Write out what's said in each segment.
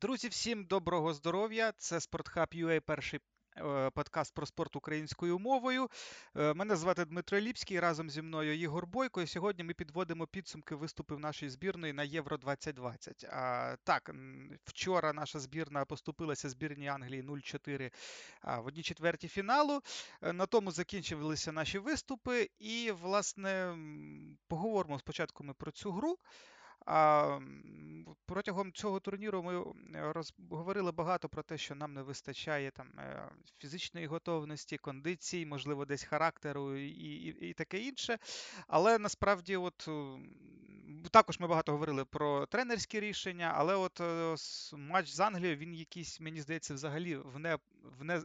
Друзі, всім доброго здоров'я! Це Спортхаб UA, перший е, подкаст про спорт українською мовою. Е, мене звати Дмитро Ліпський, разом зі мною Ігор Бойко. І сьогодні ми підводимо підсумки виступів нашої збірної на Євро 2020. А, Так, вчора наша збірна поступилася збірні Англії 0-4 в одній четвертій фіналу. Е, на тому закінчилися наші виступи. І, власне, поговоримо спочатку ми про цю гру. А протягом цього турніру ми е, говорили багато про те, що нам не вистачає там е, фізичної готовності, кондицій, можливо, десь характеру і і, і таке інше. Але насправді, от також ми багато говорили про тренерські рішення, але от е, матч з Англією він якийсь, мені здається, взагалі вне, вне,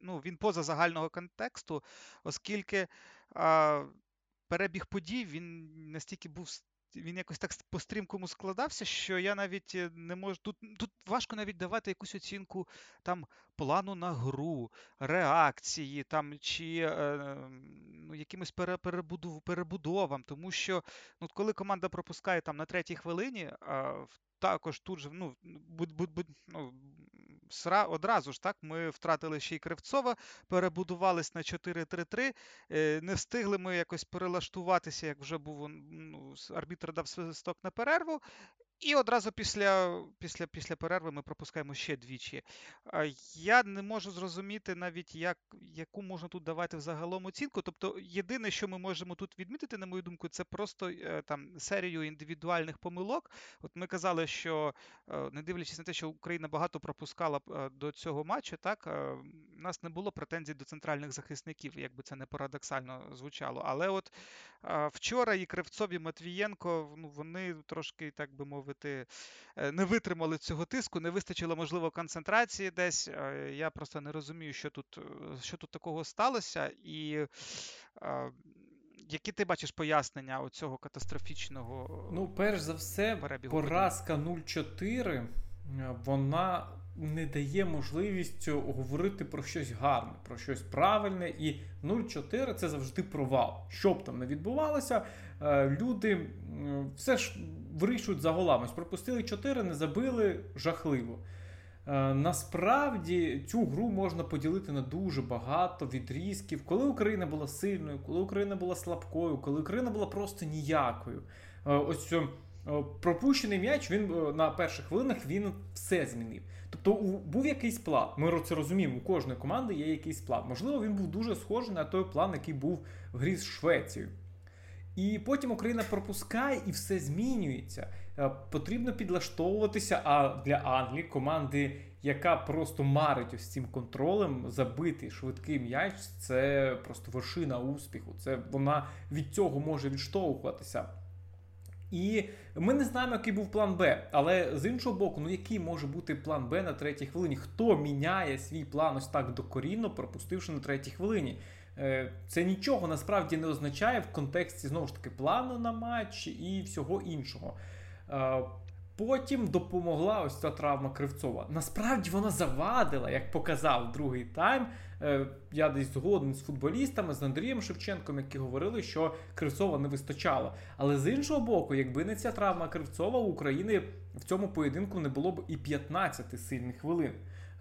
ну, він поза загального контексту, оскільки. А, Перебіг подій він настільки був він якось так по стрімкому складався, що я навіть е, не можу. Тут тут важко навіть давати якусь оцінку там плану на гру, реакції там чи е, ну, якимось перебудов, перебудовам. Тому що ну, коли команда пропускає там на третій хвилині, е, також тут же ну, будь, будь, будь, ну, одразу ж так ми втратили ще й Кривцова, перебудувались на 4-3-3. Е, не встигли ми якось перелаштуватися, як вже був ну, арбітр дав свисток на перерву. І одразу після після, після перерви ми пропускаємо ще двічі. Я не можу зрозуміти навіть, як, яку можна тут давати взагалом оцінку. Тобто, єдине, що ми можемо тут відмітити, на мою думку, це просто е, там серію індивідуальних помилок. От ми казали, що е, не дивлячись на те, що Україна багато пропускала е, до цього матчу, так у нас не було претензій до центральних захисників, якби це не парадоксально звучало. Але от вчора і Кривцов, і Матвієнко, ну вони трошки, так би мовити мовити, е, не витримали цього тиску, не вистачило, можливо, концентрації десь. Е, я просто не розумію, що тут е, що тут такого сталося, і які ти бачиш пояснення цього катастрофічного? Ну, перш за все, поразка 0-4, вона не дає можливість говорити про щось гарне, про щось правильне. І 0-4 це завжди провал. Що б там не відбувалося, люди все ж вирішують за голами. Пропустили 4, не забили жахливо. Е, насправді цю гру можна поділити на дуже багато відрізків, коли Україна була сильною, коли Україна була слабкою, коли Україна була просто ніякою. Е, ось пропущений м'яч він на перших хвилинах він все змінив. Тобто був якийсь план. Ми це розуміємо, у кожної команди є якийсь план. Можливо, він був дуже схожий на той план, який був в грі з Швецією. І потім Україна пропускає і все змінюється. Е, потрібно підлаштовуватися. А для Англії команди, яка просто марить ось цим контролем, забитий швидкий м'яч, це просто вершина успіху. Це вона від цього може відштовхуватися. І ми не знаємо, який був план Б. Але з іншого боку, ну який може бути план Б на третій хвилині? Хто міняє свій план ось так докорінно, пропустивши на третій хвилині? Е, це нічого насправді не означає в контексті знову ж таки плану на матч і всього іншого. Е, Потім допомогла ось ця травма Кривцова. Насправді вона завадила, як показав другий тайм. Е, я десь згоден з футболістами, з Андрієм Шевченком, які говорили, що Кривцова не вистачало. Але з іншого боку, якби не ця травма Кривцова, у України в цьому поєдинку не було б і 15 сильних хвилин.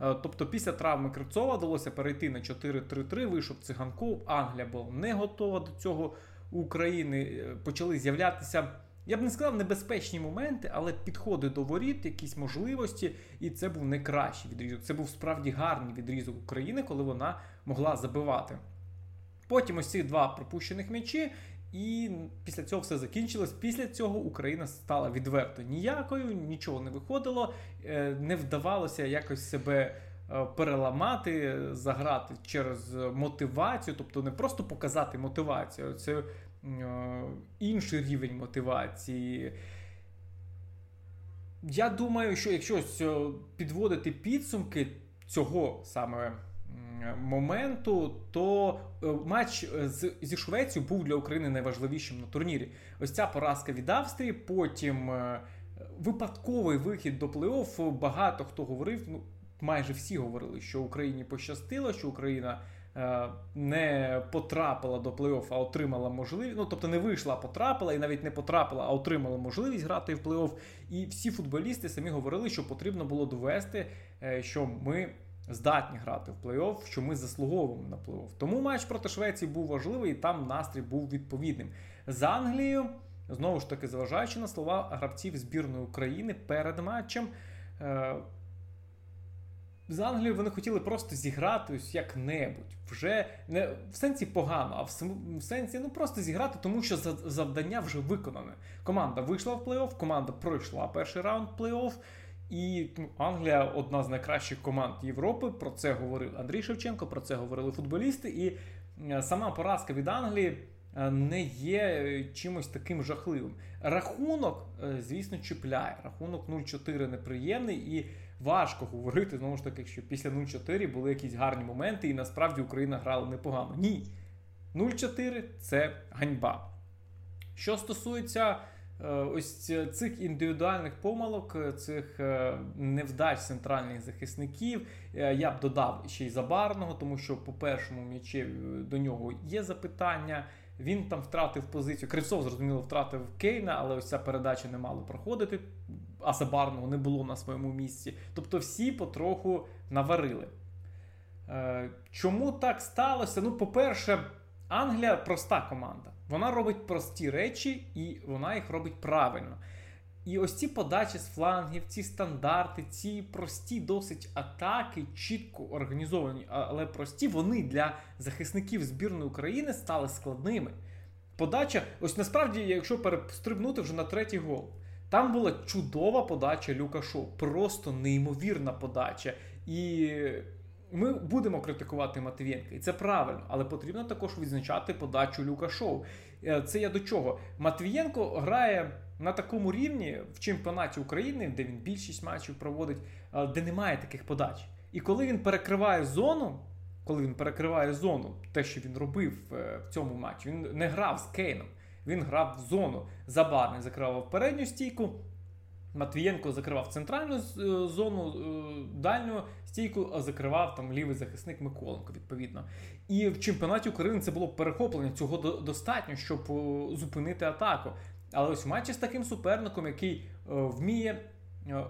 Е, тобто після травми Кривцова вдалося перейти на 4-3-3, вийшов циганков, Англія була не готова до цього. України е, почали з'являтися я б не сказав небезпечні моменти, але підходи до воріт, якісь можливості, і це був не кращий відрізок. Це був справді гарний відрізок України, коли вона могла забивати. Потім ось ці два пропущених м'ячі, і після цього все закінчилось. Після цього Україна стала відверто ніякою, нічого не виходило, е, не вдавалося якось себе. Е, переламати, заграти через мотивацію, тобто не просто показати мотивацію, це Е, інший рівень мотивації. Я думаю, що якщо підводити підсумки цього саме моменту, то е, матч зі Швецією був для України найважливішим на турнірі. Ось ця поразка від Австрії, потім е, випадковий вихід до плей-офф. Багато хто говорив, ну майже всі говорили, що Україні пощастило, що Україна Е, не потрапила до плей-офф, а отримала можливість. Ну, тобто не вийшла, а потрапила, і навіть не потрапила, а отримала можливість грати в плей-офф. І всі футболісти самі говорили, що потрібно було довести, е, що ми. Здатні грати в плей-офф, що ми заслуговуємо на плей-офф. Тому матч проти Швеції був важливий і там настрій був відповідним. З Англією, знову ж таки, зважаючи на слова гравців збірної України перед матчем, е, з Англією вони хотіли просто зіграти ось як-небудь. Вже не в сенсі погано, а в сенсі ну просто зіграти, тому що завдання вже виконане. Команда вийшла в плей-офф, команда пройшла перший раунд плей-офф. І ну, Англія одна з найкращих команд Європи. Про це говорив Андрій Шевченко, про це говорили футболісти. І е, сама поразка від Англії е, не є е, чимось таким жахливим. Рахунок, звісно, чіпляє. Рахунок 0-4 неприємний і важко говорити, знову ж таки, що після 0-4 були якісь гарні моменти, і насправді Україна грала непогано. Ні. 0-4 це ганьба. Що стосується ось цих індивідуальних помилок, е, цих е, невдач центральних захисників, я б додав ще й забарного, тому що по першому м'ячі до нього є запитання. Він там втратив позицію. Кривцов, зрозуміло, втратив Кейна, але ось ця передача не мала проходити а Забарного не було на своєму місці. Тобто всі потроху наварили. Е, чому так сталося? Ну, по-перше, Англія проста команда. Вона робить прості речі і вона їх робить правильно. І ось ці подачі з флангів, ці стандарти, ці прості досить атаки, чітко організовані, але прості, вони для захисників збірної України стали складними. Подача, ось насправді, якщо перестрибнути вже на третій гол. Там була чудова подача Люка Шоу, просто неймовірна подача. І ми будемо критикувати Матвієнка, і це правильно, але потрібно також відзначати подачу Люка Шоу. Е, це я до чого? Матвієнко грає на такому рівні в чемпіонаті України, де він більшість матчів проводить, е, де немає таких подач. І коли він перекриває зону, коли він перекриває зону, те, що він робив е, в цьому матчі, він не грав з Кейном. Він грав в зону. Забарний закривав передню стійку. Матвієнко закривав центральну е, зону, е, дальню стійку, а закривав там лівий захисник Миколенко, відповідно. І в чемпіонаті України це було перехоплення. Цього достатньо, щоб е, зупинити атаку. Але ось в матчі з таким суперником, який вміє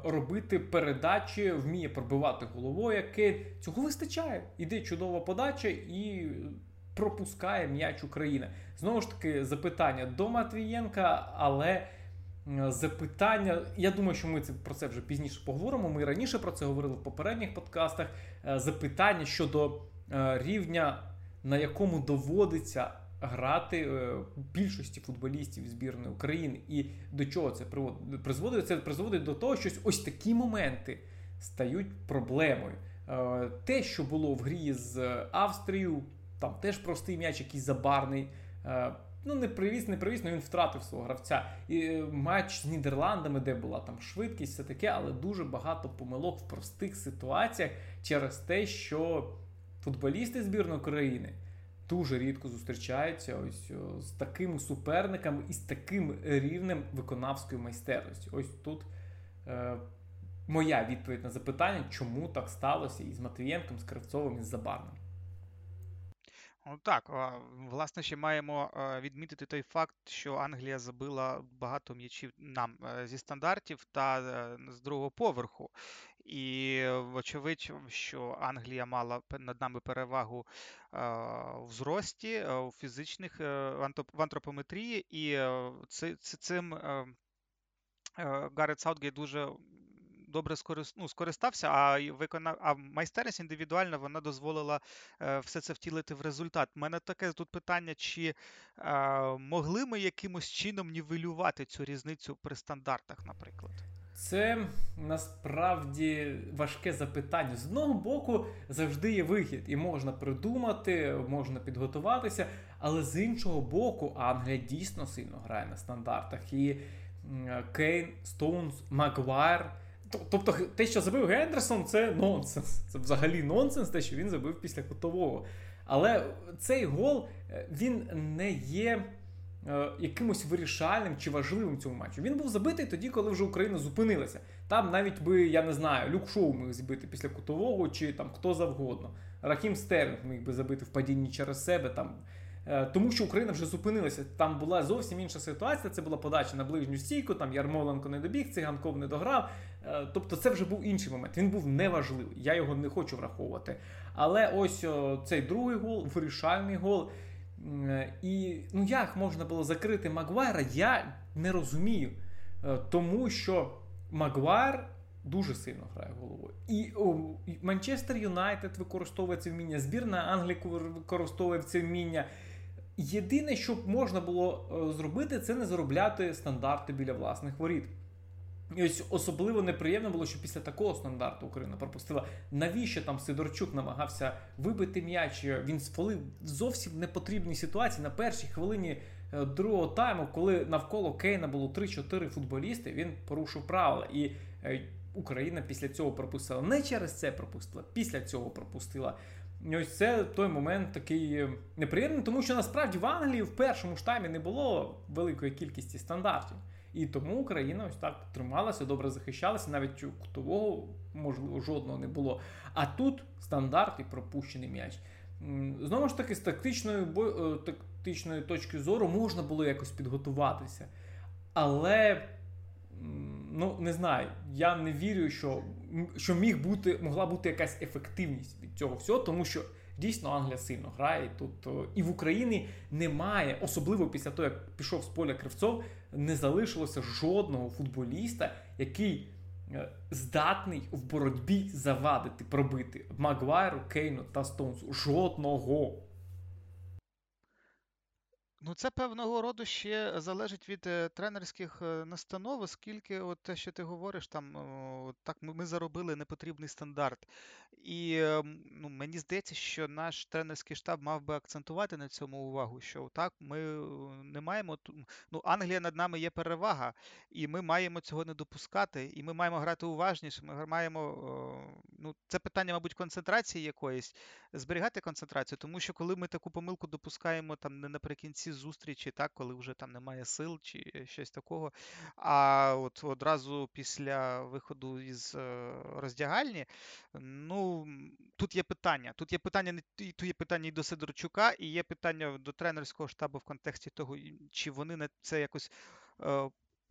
робити передачі, вміє пробивати головою, який цього вистачає. Іде чудова подача і пропускає м'яч України. Знову ж таки, запитання до Матвієнка, але запитання. Я думаю, що ми про це вже пізніше поговоримо. Ми раніше про це говорили в попередніх подкастах. Е, запитання щодо е, рівня, на якому доводиться. Грати е, більшості футболістів збірної України, і до чого це призводить? Це призводить до того, що ось такі моменти стають проблемою. Те, що було в грі з Австрією, там теж простий м'яч, якийсь забарний. Ну, не привіз, не привіз, але він втратив свого гравця. І е, матч з Нідерландами, де була там швидкість, все таке, але дуже багато помилок в простих ситуаціях через те, що футболісти збірної країни дуже рідко зустрічаються ось з такими суперниками і з таким рівнем виконавської майстерності. Ось тут е, моя відповідь на запитання, чому так сталося із Матвієнком, з Кривцовим і з Забарним. Ну так, власне, ще маємо відмітити той факт, що Англія забила багато м'ячів нам е, зі стандартів та е, з другого поверху. І вочевидь, що Англія мала над нами перевагу в зрості, у фізичних е, в антропометрії, і цим Гаррет Саутгейт дуже добре скорист... ну, скористався, а виконав а майстерність індивідуальна вона дозволила е, все це втілити в результат. У мене таке тут питання: чи е, могли ми якимось чином нівелювати цю різницю при стандартах, наприклад? Це насправді важке запитання. З одного боку, завжди є вихід, і можна придумати, можна підготуватися, але з іншого боку, Англія дійсно сильно грає на стандартах. І Кейн, Стоунс, Магуайр Тобто, те, що забив Гендерсон, це нонсенс. Це взагалі нонсенс, те, що він забив після кутового. Але цей гол е, він не є е, якимось вирішальним чи важливим цьому матчі. Він був забитий тоді, коли вже Україна зупинилася. Там навіть би, я не знаю, люк шоу міг збити після кутового, чи там хто завгодно. Рахім Стерлінг міг би забити в падінні через себе. там. Е, тому що Україна вже зупинилася. Там була зовсім інша ситуація. Це була подача на ближню стійку, там Ярмоленко не добіг, циганков не дограв. Е, тобто це вже був інший момент. Він був неважливий. Я його не хочу враховувати. Але ось цей другий гол, вирішальний гол. І ну як можна було закрити Магуайра, я не розумію. Е, тому що Магуайр дуже сильно грає головою. І Манчестер Юнайтед використовує це вміння, збірна Англії використовує це вміння. Єдине, що можна було е, зробити, це не заробляти стандарти біля власних воріт. І ось особливо неприємно було, що після такого стандарту Україна пропустила. Навіщо там Сидорчук намагався вибити м'яч? Він сфолив в зовсім непотрібній ситуації на першій хвилині е, другого тайму, коли навколо Кейна було 3-4 футболісти. Він порушив правила. І е, Україна після цього пропустила. Не через це пропустила, після цього пропустила. І ось це той момент такий е, неприємний, тому що насправді в Англії в першому штаймі не було великої кількості стандартів. І тому Україна ось так трималася, добре захищалася, навіть кутового, можливо, жодного не було. А тут стандарт і пропущений м'яч. Знову ж таки, з тактичної е, тактичної точки зору можна було якось підготуватися. Але ну не знаю, я не вірю, що що міг бути, могла бути якась ефективність від цього всього, тому що дійсно Англія сильно грає тут. І в Україні немає, особливо після того, як пішов з поля Кривцов, не залишилося жодного футболіста, який е, здатний в боротьбі завадити, пробити Магуайру, Кейну та Стоунсу. Жодного. Ну, це певного роду ще залежить від е, тренерських е, настанов, оскільки от те, що ти говориш, там так ми, заробили непотрібний стандарт. І ем, ну, мені здається, що наш тренерський штаб мав би акцентувати на цьому увагу, що так, ми е, не маємо ну, Англія над нами є перевага, і ми маємо цього не допускати, і ми маємо грати уважніше. Ми маємо ну, це питання, мабуть, концентрації якоїсь, зберігати концентрацію, тому що коли ми таку помилку допускаємо там не наприкінці зустрічі, так, коли вже там немає сил чи щось такого. А от одразу після виходу із е, роздягальні, ну тут є питання. Тут є питання тут є питання і до Сидорчука, і є питання до тренерського штабу в контексті того, чи вони це якось.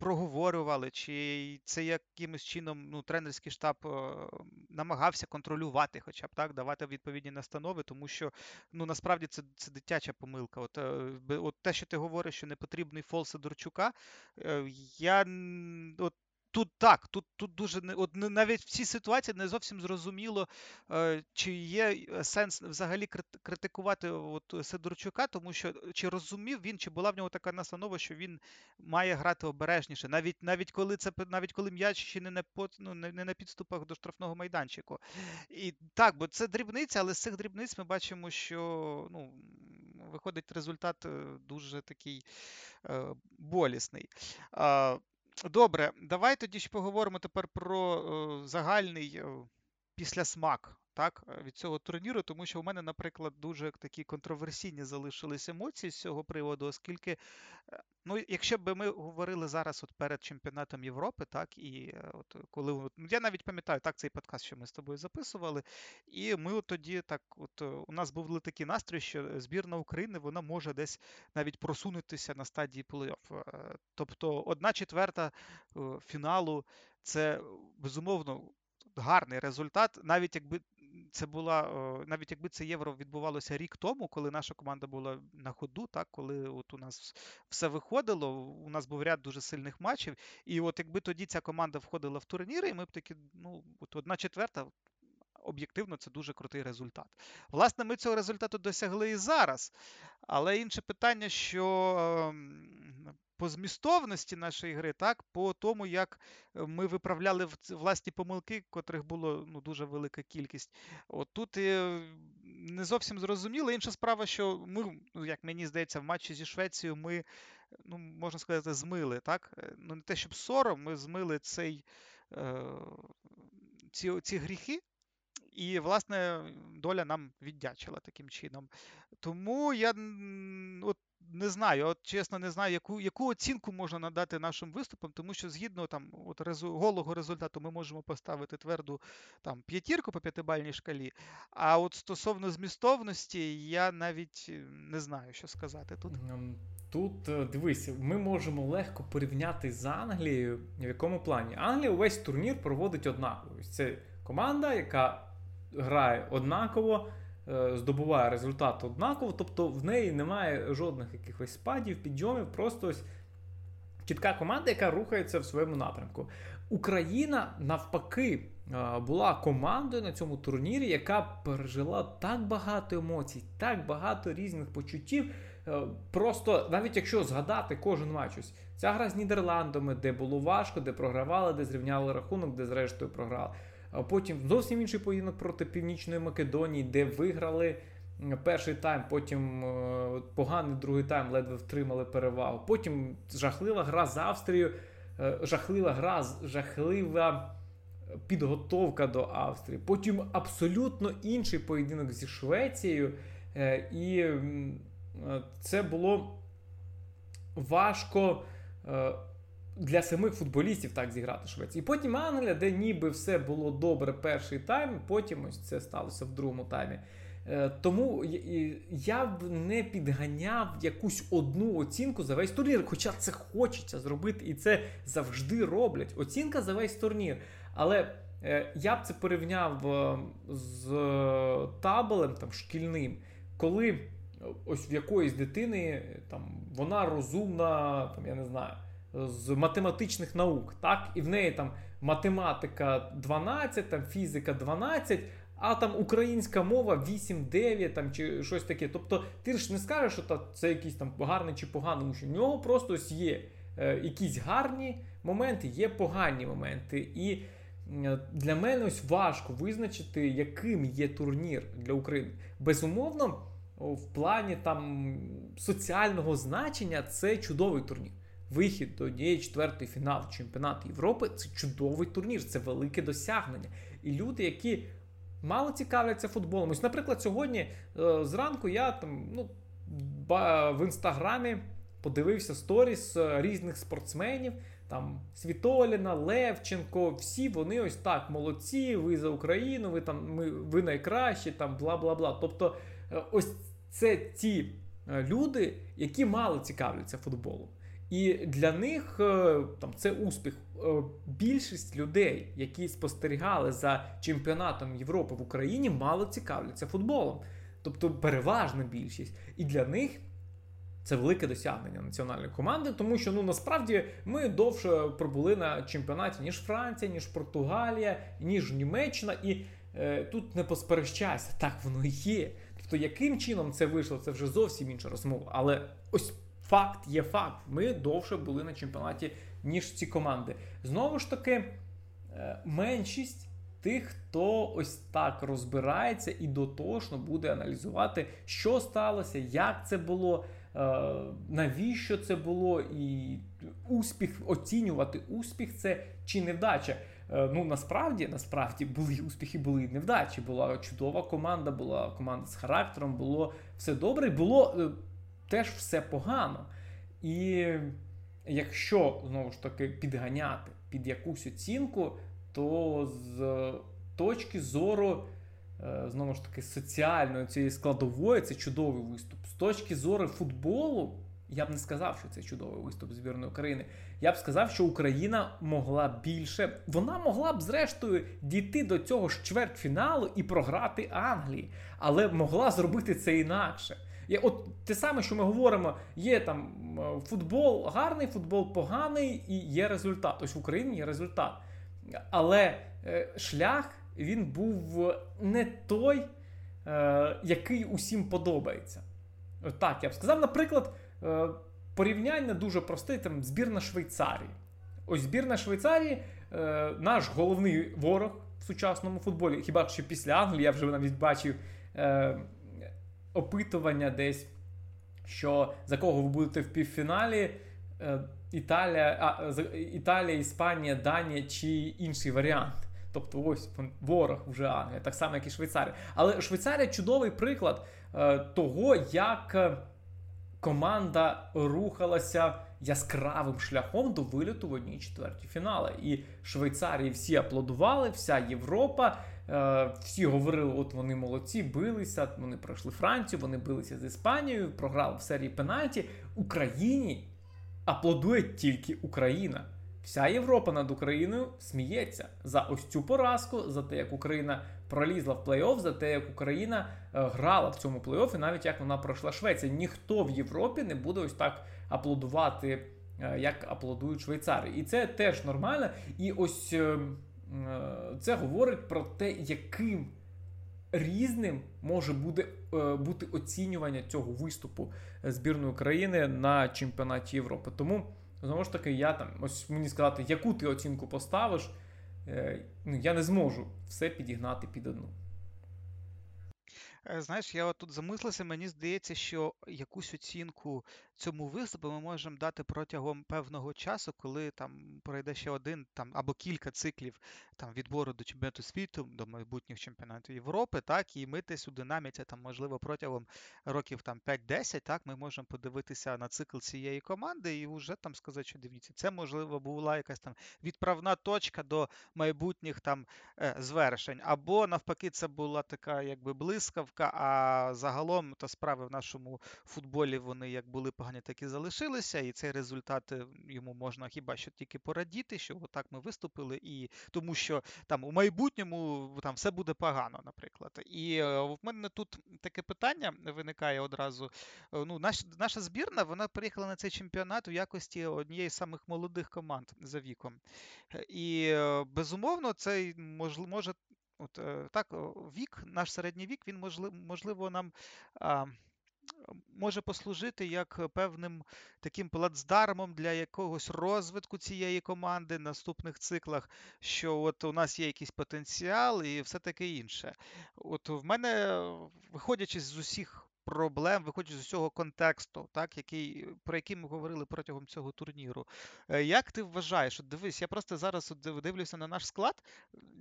Проговорювали, чи це якимось чином ну, тренерський штаб е, намагався контролювати, хоча б так, давати відповідні настанови, тому що ну насправді це це дитяча помилка. От е, от те, що ти говориш, що не потрібний фол Сидорчука, е, я от Тут так, тут тут дуже не от навіть в цій ситуації не зовсім зрозуміло, е, чи є е, сенс взагалі критикувати от Сидорчука, тому що чи розумів він, чи була в нього така настанова, що він має грати обережніше, навіть навіть коли це навіть коли м'яч ще не на ну, не на підступах до штрафного майданчику. І так, бо це дрібниця, але з цих дрібниць ми бачимо, що ну, виходить результат е, дуже такий е, болісний. Добре, давай тоді ж поговоримо тепер про е, загальний е, післясмак так, від цього турніру, тому що у мене, наприклад, дуже такі контроверсійні залишились емоції з цього приводу, оскільки Ну, якщо б ми говорили зараз от перед чемпіонатом Європи, так, і е, от коли ну, я навіть пам'ятаю так цей подкаст, що ми з тобою записували, і ми от тоді так, от е, у нас був такий настрій, що збірна України вона може десь навіть просунутися на стадії плей-офф. Е, тобто одна четверта фіналу це безумовно гарний результат, навіть якби це була навіть якби це євро відбувалося рік тому, коли наша команда була на ходу, так коли от у нас все виходило, у нас був ряд дуже сильних матчів. І от якби тоді ця команда входила в турніри, і ми б такі, ну от одна четверта. Об'єктивно, це дуже крутий результат. Власне, ми цього результату досягли і зараз. Але інше питання, що ем, по змістовності нашої гри, так, по тому, як е, ми виправляли власні помилки, котрих було ну, дуже велика кількість. От тут е, не зовсім зрозуміло. Інша справа, що ми, ну, як мені здається, в матчі зі Швецією ми, ну, можна сказати, змили. так? Е, ну, Не те, щоб сором, ми змили цей, е, ці, ці гріхи. І, власне, доля нам віддячила таким чином. Тому я от не знаю, от чесно, не знаю, яку яку оцінку можна надати нашим виступам, тому що згідно там от резу, голого результату ми можемо поставити тверду там п'ятірку по п'ятибальній шкалі. А от стосовно змістовності, я навіть е, не знаю, що сказати тут. Тут е, дивись, ми можемо легко порівняти з Англією. В якому плані? Англія увесь турнір проводить однаково. Це команда, яка грає однаково. Е, здобуває результат однаково, тобто в неї немає жодних якихось спадів, підйомів, просто ось чітка команда, яка рухається в своєму напрямку. Україна навпаки е, була командою на цьому турнірі, яка пережила так багато емоцій, так багато різних почуттів. Е, просто навіть якщо згадати кожен матч, ось ця гра з Нідерландами, де було важко, де програвали, де зрівняли рахунок, де зрештою програли. Потім зовсім інший поєдинок проти Північної Македонії, де виграли перший тайм, потім е, поганий другий тайм, ледве втримали перевагу. Потім жахлива гра з Австрією, е, жахлива гра, жахлива підготовка до Австрії. Потім абсолютно інший поєдинок зі Швецією. Е, і це було важко для самих футболістів так зіграти Швеції. І потім Англія, де ніби все було добре перший тайм, потім ось це сталося в другому таймі. Е, тому я б не підганяв якусь одну оцінку за весь турнір, хоча це хочеться зробити, і це завжди роблять. Оцінка за весь турнір. Але е, я б це порівняв е, з табелем там, шкільним, коли ось в якоїсь дитини там, вона розумна, там, я не знаю з математичних наук, так, і в неї там математика 12, там фізика 12, а там українська мова 8-9 там чи щось таке. Тобто ти ж не скажеш, що це якийсь там гарний чи поганий, тому що в нього просто ось є е, якісь гарні моменти, є погані моменти. І е, для мене ось важко визначити, яким є турнір для України. Безумовно, в плані там соціального значення це чудовий турнір вихід до однієї четвертої фіналу чемпіонату Європи це чудовий турнір, це велике досягнення. І люди, які мало цікавляться футболом. Ось, наприклад, сьогодні е, зранку я там ну, в інстаграмі подивився сторіс е, різних спортсменів. Там Світоліна, Левченко, всі вони ось так молодці, ви за Україну, ви там ми, ви найкращі, там бла бла бла. Тобто, е, ось це ті люди, які мало цікавляться футболом. І для них е, там це успіх. Е, більшість людей, які спостерігали за чемпіонатом Європи в Україні, мало цікавляться футболом. Тобто переважна більшість. І для них це велике досягнення національної команди, тому що ну насправді ми довше пробули на чемпіонаті, ніж Франція, ніж Португалія, ніж Німеччина. І е, тут не посперечайся, так воно і є. Тобто, яким чином це вийшло, це вже зовсім інша розмова. Але ось факт є факт. Ми довше були на чемпіонаті, ніж ці команди. Знову ж таки, е, меншість тих, хто ось так розбирається і дотошно буде аналізувати, що сталося, як це було. Е, навіщо це було, і успіх оцінювати успіх це чи невдача. Е, ну насправді насправді були успіхи, були невдачі. Була чудова команда, була команда з характером, було все добре. Було теж все погано. І якщо знову ж таки підганяти під якусь оцінку, то з точки зору. Е, знову ж таки, соціальної цієї складової це чудовий виступ. З точки зору футболу, я б не сказав, що це чудовий виступ збірної України. Я б сказав, що Україна могла більше. Вона могла б, зрештою, дійти до цього ж чвертьфіналу і програти Англії, але могла зробити це інакше. Є от те саме, що ми говоримо, є там футбол гарний, футбол поганий і є результат. Ось в Україні є результат. Але е, шлях він був не той, е, який усім подобається. Так, я б сказав, наприклад, е, порівняння дуже просте, там збірна Швейцарії. Ось збірна Швейцарії, наш головний ворог в сучасному футболі. Хіба що після Англії я вже навіть бачив. Опитування десь, що за кого ви будете в півфіналі. Е, Італія, а, Італія, Іспанія, Данія чи інший варіант. Тобто ось ворог вже Англія, так само, як і Швейцарія. Але Швейцарія чудовий приклад е, того, як е, команда рухалася яскравим шляхом до виліту в одній четвертій фінали. І Швейцарії всі аплодували, вся Європа. Е, всі говорили, от вони молодці, билися. Вони пройшли Францію, вони билися з Іспанією, програли в серії пенальті. Україні аплодує тільки Україна. Вся Європа над Україною сміється за ось цю поразку, за те, як Україна пролізла в плей-офф, за те, як Україна е, грала в цьому плей-офф, і навіть як вона пройшла Швеція. Ніхто в Європі не буде ось так аплодувати, е, як аплодують Швейцари. І це теж нормально. І ось е, це говорить про те, яким різним може буде бути оцінювання цього виступу збірної України на чемпіонаті Європи. Тому. Знову ж таки, я там, ось мені сказати, яку ти оцінку поставиш, е, ну, я не зможу все підігнати під одну. Е, знаєш, я от тут замислився, мені здається, що якусь оцінку цьому виступу ми можемо дати протягом певного часу, коли там пройде ще один там або кілька циклів там відбору до чемпіонату світу, до майбутніх чемпіонатів Європи, так, і ми десь у динаміці там, можливо, протягом років там 5-10, так, ми можемо подивитися на цикл цієї команди і вже там сказати, що дивіться, це можливо була якась там відправна точка до майбутніх там е, звершень, або навпаки, це була така якби блискавка, а загалом то справи в нашому футболі вони як були погані, так і залишилися, і цей результат е, йому можна хіба що тільки порадіти, що отак ми виступили, і тому що там у майбутньому там все буде погано, наприклад. І е, в мене тут таке питання виникає одразу. Е, ну, наш, Наша збірна вона приїхала на цей чемпіонат в якості однієї з самих молодих команд за віком. І безумовно, це може. От так, вік, наш середній вік, він можливо нам а, може послужити як певним таким плацдармом для якогось розвитку цієї команди в наступних циклах, що от у нас є якийсь потенціал і все таке інше. От в мене, виходячи з усіх проблем, виходячи з усього контексту, так, який, про який ми говорили протягом цього турніру. Е, як ти вважаєш? От Дивись, я просто зараз дивлюся на наш склад,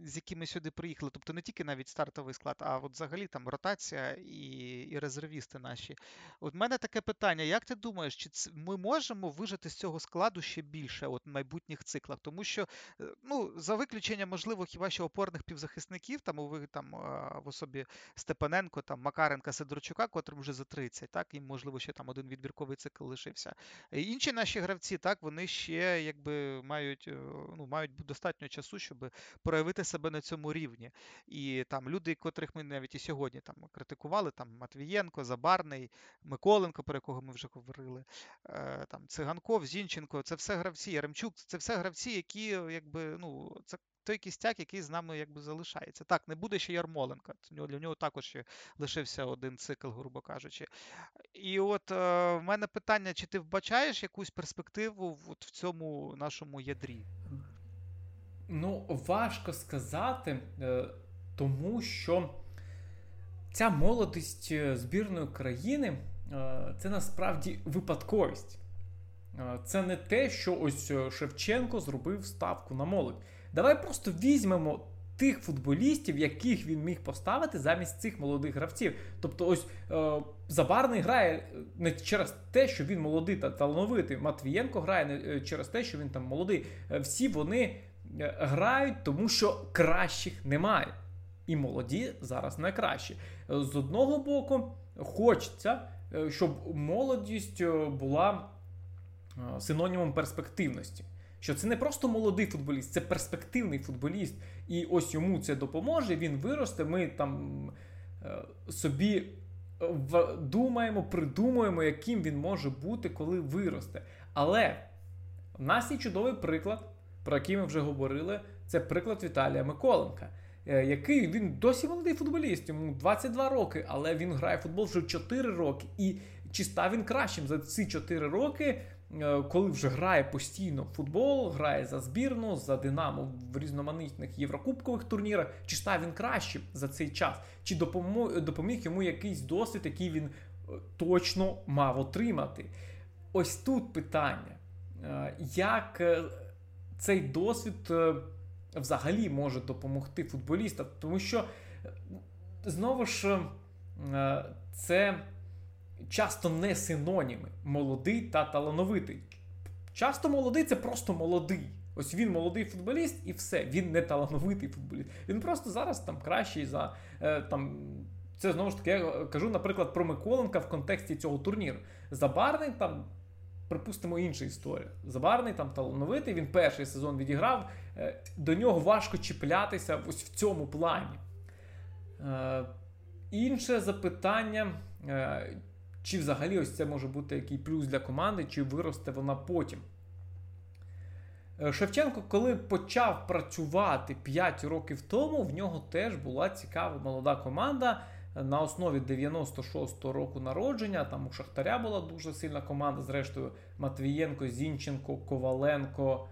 з яким ми сюди приїхали, тобто не тільки навіть стартовий склад, а от взагалі там ротація і і резервісти наші. От в мене таке питання: як ти думаєш, чи ми можемо вижити з цього складу ще більше от в майбутніх циклах? Тому що, е, ну, за виключенням, можливо, хіба що опорних півзахисників, там у там в особі Степаненко, там Макаренка, Сидорчука, котрі котрим вже за 30, так, і, можливо, ще там один відбірковий цикл лишився. Інші наші гравці, так, вони ще якби мають е, ну, мають достатньо часу, щоб проявити себе на цьому рівні. І там люди, котрих ми навіть і сьогодні там критикували, там Матвієнко, Забарний, Миколенко, про якого ми вже говорили, е, там Циганков, Зінченко, це все гравці, Яремчук, це все гравці, які якби, ну, це той кістяк, який з нами якби залишається. Так, не буде ще Ярмоленка. Для нього також ще лишився один цикл, грубо кажучи. І от е, в мене питання: чи ти вбачаєш якусь перспективу от в цьому нашому ядрі? Ну, важко сказати, е, тому що ця молодість е, збірної країни це насправді випадковість. Це не те, що ось Шевченко зробив ставку на молодь. Давай просто візьмемо тих футболістів, яких він міг поставити замість цих молодих гравців. Тобто, ось е, Забарний грає е, не через те, що він молодий та талановитий. Матвієнко грає не е, через те, що він там молодий. Е, всі вони грають, тому що кращих немає. І молоді зараз найкращі. З одного боку, хочеться, щоб молодість була синонімом перспективності що це не просто молодий футболіст, це перспективний футболіст. І ось йому це допоможе. Він виросте. Ми там е, собі думаємо, придумуємо, яким він може бути, коли виросте. Але в нас є чудовий приклад, про який ми вже говорили. Це приклад Віталія Миколенка. Е, який він досі молодий футболіст, йому 22 роки, але він грає в футбол вже 4 роки. І чи став він кращим за ці 4 роки? Е, коли вже грає постійно в футбол, грає за збірну, за Динамо в різноманітних єврокубкових турнірах, чи став він кращим за цей час, чи допоміг йому якийсь досвід, який він е, точно мав отримати? Ось тут питання, е, як цей досвід взагалі може допомогти футболістам, тому що знову ж це часто не синоніми молодий та талановитий. Часто молодий це просто молодий. Ось він молодий футболіст, і все. Він не талановитий футболіст. Він просто зараз там кращий за е, там. Це знову ж таки я кажу, наприклад, про Миколенка в контексті цього турніру. Забарний там, припустимо, інша історія. Забарний там талановитий, він перший сезон відіграв. Е, до нього важко чіплятися ось в цьому плані. Е, інше запитання. Е, чи взагалі ось це може бути який плюс для команди, чи виросте вона потім? Е, Шевченко, коли почав працювати 5 років тому, в нього теж була цікава молода команда на основі 96-го року народження. Там у Шахтаря була дуже сильна команда. Зрештою, Матвієнко, Зінченко, Коваленко.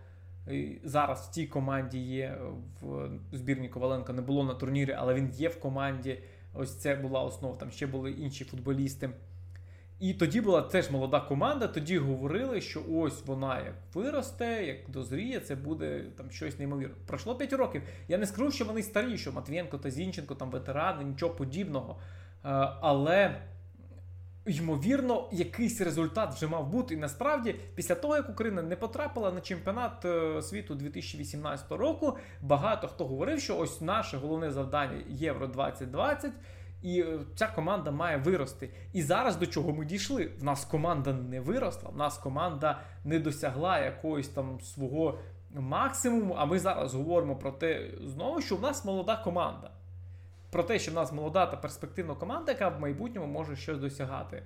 Зараз в цій команді є в збірні Коваленко не було на турнірі, але він є в команді. Ось це була основа. Там ще були інші футболісти. І тоді була теж молода команда. Тоді говорили, що ось вона як виросте, як дозріє, це буде там щось неймовірне. Пройшло 5 років. Я не скажу, що вони старі, що Матвієнко та Зінченко, там ветерани, нічого подібного. Але. Ймовірно, якийсь результат вже мав бути. І насправді, після того, як Україна не потрапила на чемпіонат е, світу 2018 року, багато хто говорив, що ось наше головне завдання Євро 2020. І е, ця команда має вирости. І зараз до чого ми дійшли? В нас команда не виросла, в нас команда не досягла якогось там свого максимуму. А ми зараз говоримо про те, знову, що в нас молода команда. Про те, що в нас молода та перспективна команда, яка в майбутньому може щось досягати.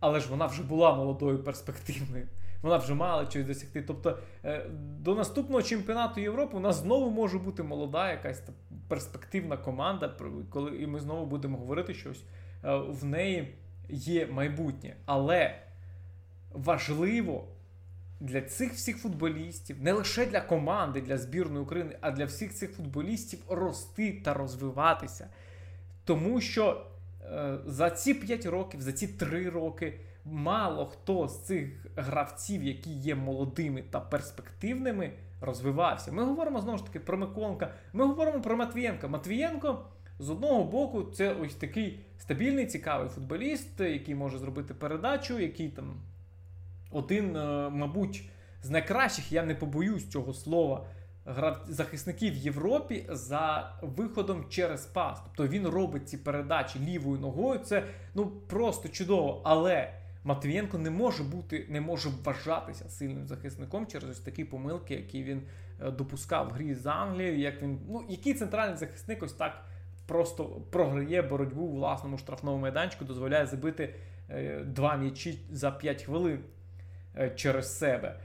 Але ж вона вже була молодою перспективною. Вона вже мала щось досягти. Тобто е, до наступного чемпіонату Європи у нас знову може бути молода якась перспективна команда, коли і ми знову будемо говорити, що е, в неї є майбутнє. Але важливо для цих всіх футболістів, не лише для команди, для збірної України, а для всіх цих футболістів рости та розвиватися. Тому що е, за ці 5 років, за ці 3 роки мало хто з цих гравців, які є молодими та перспективними, розвивався. Ми говоримо знову ж таки про Миколенка, ми говоримо про Матвієнка. Матвієнко. З одного боку, це ось такий стабільний, цікавий футболіст, який може зробити передачу, який там один, е, мабуть, з найкращих, я не побоюсь цього слова, захисників Європі за виходом через пас. Тобто він робить ці передачі лівою ногою. Це ну просто чудово. Але Матвієнко не може бути, не може вважатися сильним захисником через ось такі помилки, які він е, допускав в грі з Англією. Як він, ну який центральний захисник ось так просто програє боротьбу у власному штрафному майданчику, дозволяє забити е, два м'ячі за 5 хвилин е, через себе.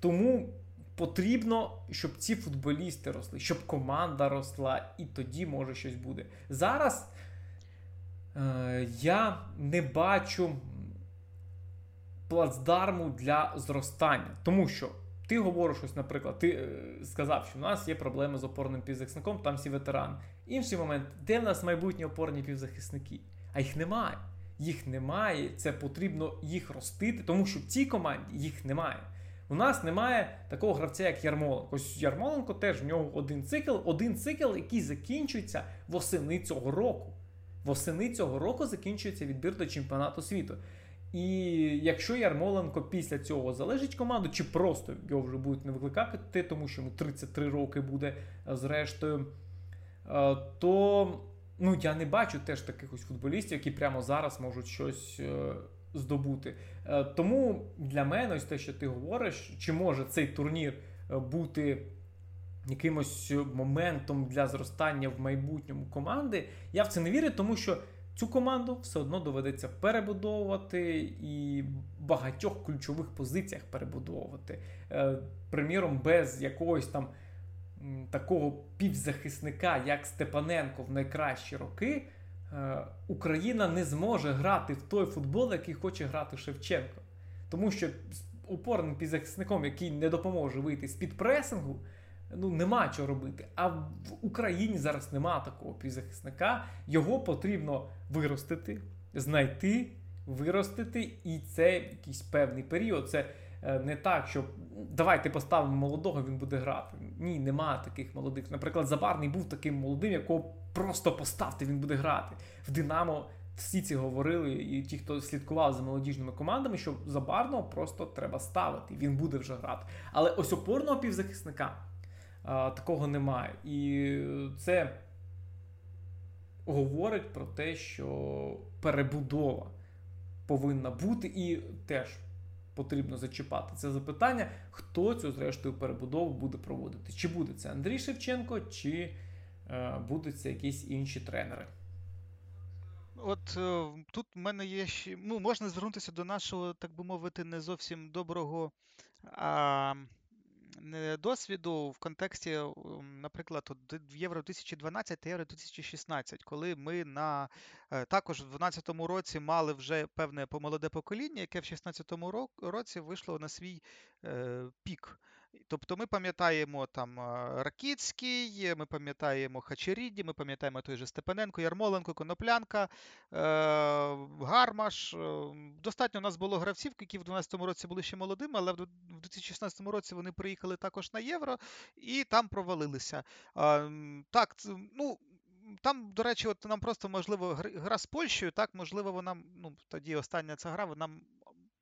Тому потрібно, щоб ці футболісти росли, щоб команда росла, і тоді може щось буде. Зараз я не бачу плацдарму для зростання. Тому що ти говориш ось, наприклад, ти е, сказав, що в нас є проблеми з опорним півзахисником, там всі ветерани. Інший момент, де в нас майбутні опорні півзахисники? А їх немає. Їх немає, це потрібно їх ростити, тому що в цій команді їх немає. У нас немає такого гравця, як Ярмоленко. Ось Ярмоленко теж в нього один цикл, один цикл, який закінчується восени цього року. Восени цього року закінчується відбір до чемпіонату світу. І якщо Ярмоленко після цього залежить команду, чи просто його вже будуть не викликати, тому що йому 33 роки буде е, зрештою, е, то ну, я не бачу теж таких ось футболістів, які прямо зараз можуть щось е, здобути. Тому для мене ось те, що ти говориш, чи може цей турнір бути якимось моментом для зростання в майбутньому команди, я в це не вірю, тому що. Цю команду все одно доведеться перебудовувати і багатьох ключових позиціях перебудовувати. Е, приміром, без якогось там такого півзахисника, як Степаненко в найкращі роки, е, Україна не зможе грати в той футбол, який хоче грати Шевченко. Тому що з упорним півзахисником, який не допоможе вийти з під пресингу, ну нема чого робити. А в Україні зараз нема такого півзахисника. Його потрібно виростити, знайти, виростити, і це якийсь певний період. Це е, не так, що давайте поставимо молодого, він буде грати. Ні, нема таких молодих. Наприклад, Забарний був таким молодим, якого просто поставте, він буде грати. В Динамо всі ці говорили, і ті, хто слідкував за молодіжними командами, що Забарного просто треба ставити, він буде вже грати. Але ось опорного півзахисника такого немає. І це говорить про те, що перебудова повинна бути, і теж потрібно зачіпати це запитання, хто цю зрештою перебудову буде проводити. Чи буде це Андрій Шевченко, чи е, будуть це якісь інші тренери. От е, тут в мене є ще. Ну, можна звернутися до нашого, так би мовити, не зовсім доброго а, досвіду в контексті, наприклад, Євро 2012 та Євро 2016, коли ми на е, також в 2012 році мали вже певне помолоде покоління, яке в 2016 році вийшло на свій е, пік. Тобто ми пам'ятаємо там Ракіцький, ми пам'ятаємо Хачеріді, ми пам'ятаємо той же Степаненко, Ярмоленко, Коноплянка, е, Гармаш. Е, достатньо у нас було гравців, які в 2012 році були ще молодими, але в 2016 році вони приїхали також на євро і там провалилися. Так, ну. Там, до речі, от нам просто можливо гра з Польщею, так, можливо, вона ну, тоді остання ця гра, вона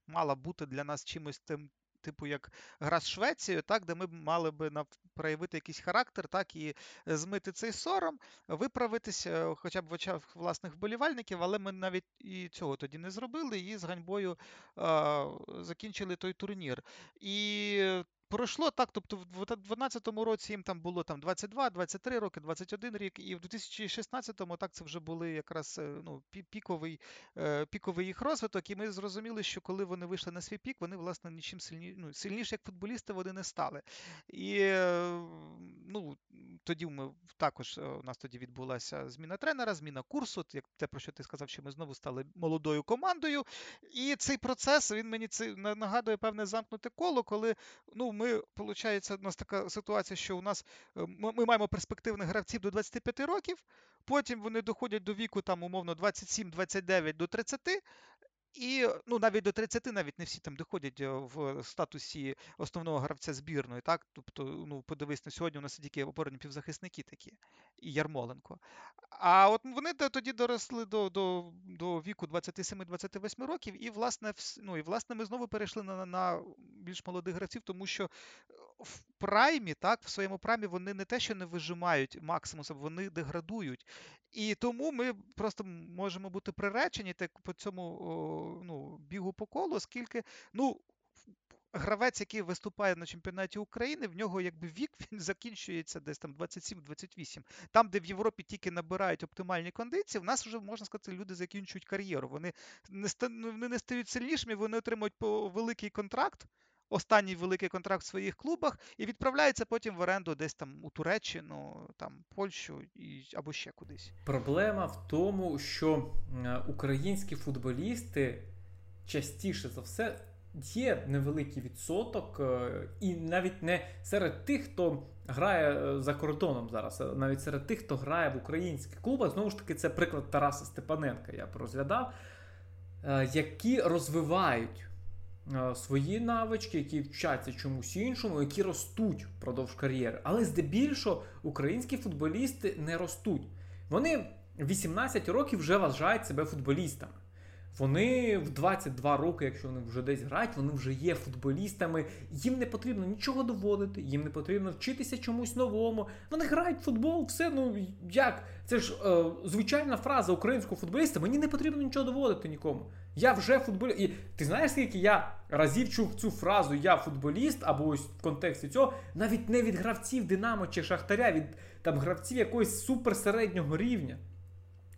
мала бути для нас чимось тим типу як гра з Швецією, так, де ми мали би проявити якийсь характер, так, і змити цей сором, виправитися хоча б в очах власних вболівальників, але ми навіть і цього тоді не зробили, і з ганьбою а, закінчили той турнір. І Пройшло так, тобто в 2012 році їм там було там 22, 23 роки, 21 рік, і в 2016-му так це вже були якраз е, ну, піковий е, піковий їх розвиток. І ми зрозуміли, що коли вони вийшли на свій пік, вони власне нічим сильні, ну, сильніше як футболісти вони не стали. І е, ну, тоді ми також у нас тоді відбулася зміна тренера, зміна курсу. Як те, про що ти сказав, що ми знову стали молодою командою. І цей процес він мені це нагадує певне замкнуте коло, коли ну ми, виходить, у нас така ситуація, що у нас е, ми, ми маємо перспективних гравців до 25 років, потім вони доходять до віку, там, умовно, 27-29 до 30, і ну навіть до 30 навіть не всі там доходять е, в статусі основного гравця збірної. так, Тобто, ну подивись на сьогодні, у нас тільки опорні півзахисники такі, і Ярмоленко. А от вони тоді доросли до до, до віку 27-28 років, і власне ну, і власне ми знову перейшли на на більш молодих гравців, тому що в праймі, так, в своєму праймі вони не те, що не вижимають максимум, вони деградують. І тому ми просто можемо бути приречені так, по цьому ну, бігу по колу, оскільки ну, гравець, який виступає на чемпіонаті України, в нього якби вік він закінчується десь там 27-28. Там, де в Європі тільки набирають оптимальні кондиції, в нас вже можна сказати, люди закінчують кар'єру. Вони не вони не стають сильнішими, вони отримують великий контракт останній великий контракт в своїх клубах і відправляється потім в оренду десь там у Туреччину, там Польщу і або ще кудись. Проблема в тому, що українські футболісти частіше за все. Є невеликий відсоток, е, і навіть не серед тих, хто грає е, за кордоном зараз, а навіть серед тих, хто грає в українських клубах, знову ж таки, це приклад Тараса Степаненка, я розглядав, е, які розвивають Е, свої навички, які вчаться чомусь іншому, які ростуть впродовж кар'єри. Але здебільшого українські футболісти не ростуть. Вони 18 років вже вважають себе футболістами. Вони в 22 роки, якщо вони вже десь грають, вони вже є футболістами. Їм не потрібно нічого доводити, їм не потрібно вчитися чомусь новому. Вони грають в футбол, все ну як? Це ж е, звичайна фраза українського футболіста. Мені не потрібно нічого доводити нікому. Я вже футболіст. І ти знаєш, скільки я разів чув цю фразу Я футболіст, або ось в контексті цього, навіть не від гравців Динамо чи Шахтаря, від там гравців якогось суперсереднього рівня.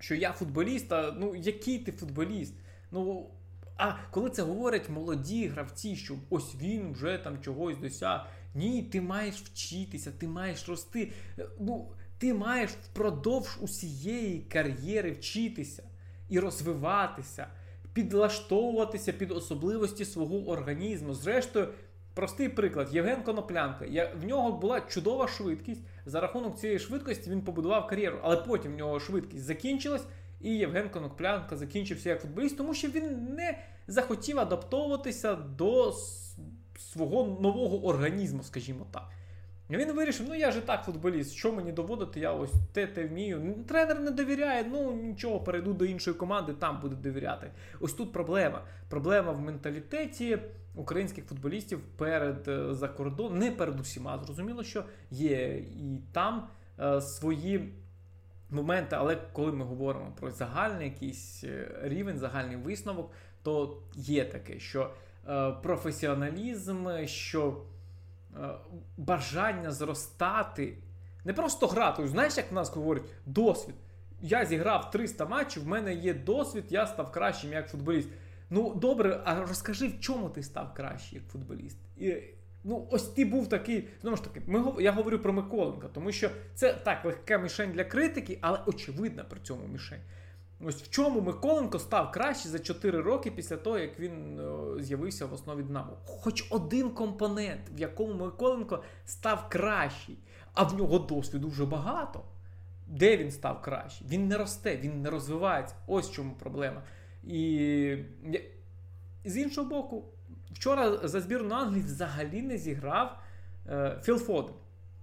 Що я футболіст, а ну який ти футболіст? Ну, а коли це говорять молоді гравці, що ось він вже там чогось досяг. Ні, ти маєш вчитися, ти маєш рости. Ну, Ти маєш впродовж усієї кар'єри вчитися і розвиватися, підлаштовуватися під особливості свого організму. Зрештою, простий приклад: Євген Коноплянка. В нього була чудова швидкість. За рахунок цієї швидкості він побудував кар'єру, але потім в нього швидкість закінчилась. І Євген Коноплянка закінчився як футболіст, тому що він не захотів адаптовуватися до свого нового організму, скажімо так. Він вирішив, ну я ж і так футболіст, що мені доводити, я ось те те вмію. Тренер не довіряє, ну нічого, перейду до іншої команди, там буде довіряти. Ось тут проблема. Проблема в менталітеті українських футболістів перед е, за кордон, не перед усіма. Зрозуміло, що є і там е, свої моменти, але коли ми говоримо про загальний якийсь е, рівень, загальний висновок, то є таке, що е, професіоналізм, що е, бажання зростати, не просто грати. Знаєш, як в нас говорять, досвід. Я зіграв 300 матчів, в мене є досвід, я став кращим як футболіст. Ну, добре, а розкажи, в чому ти став кращий як футболіст? І Ну, ось ти був такий. Знову ж таки, ми, я говорю про Миколенка, тому що це так легка мішень для критики, але очевидна при цьому мішень. Ось в чому Миколенко став краще за 4 роки після того, як він о, з'явився в основі Динамо. Хоч один компонент, в якому Миколенко став кращий, а в нього досвіду вже багато. Де він став кращий? Він не росте, він не розвивається. Ось в чому проблема. І з іншого боку, Вчора за збірну Англії взагалі не зіграв е, Філ Фоден.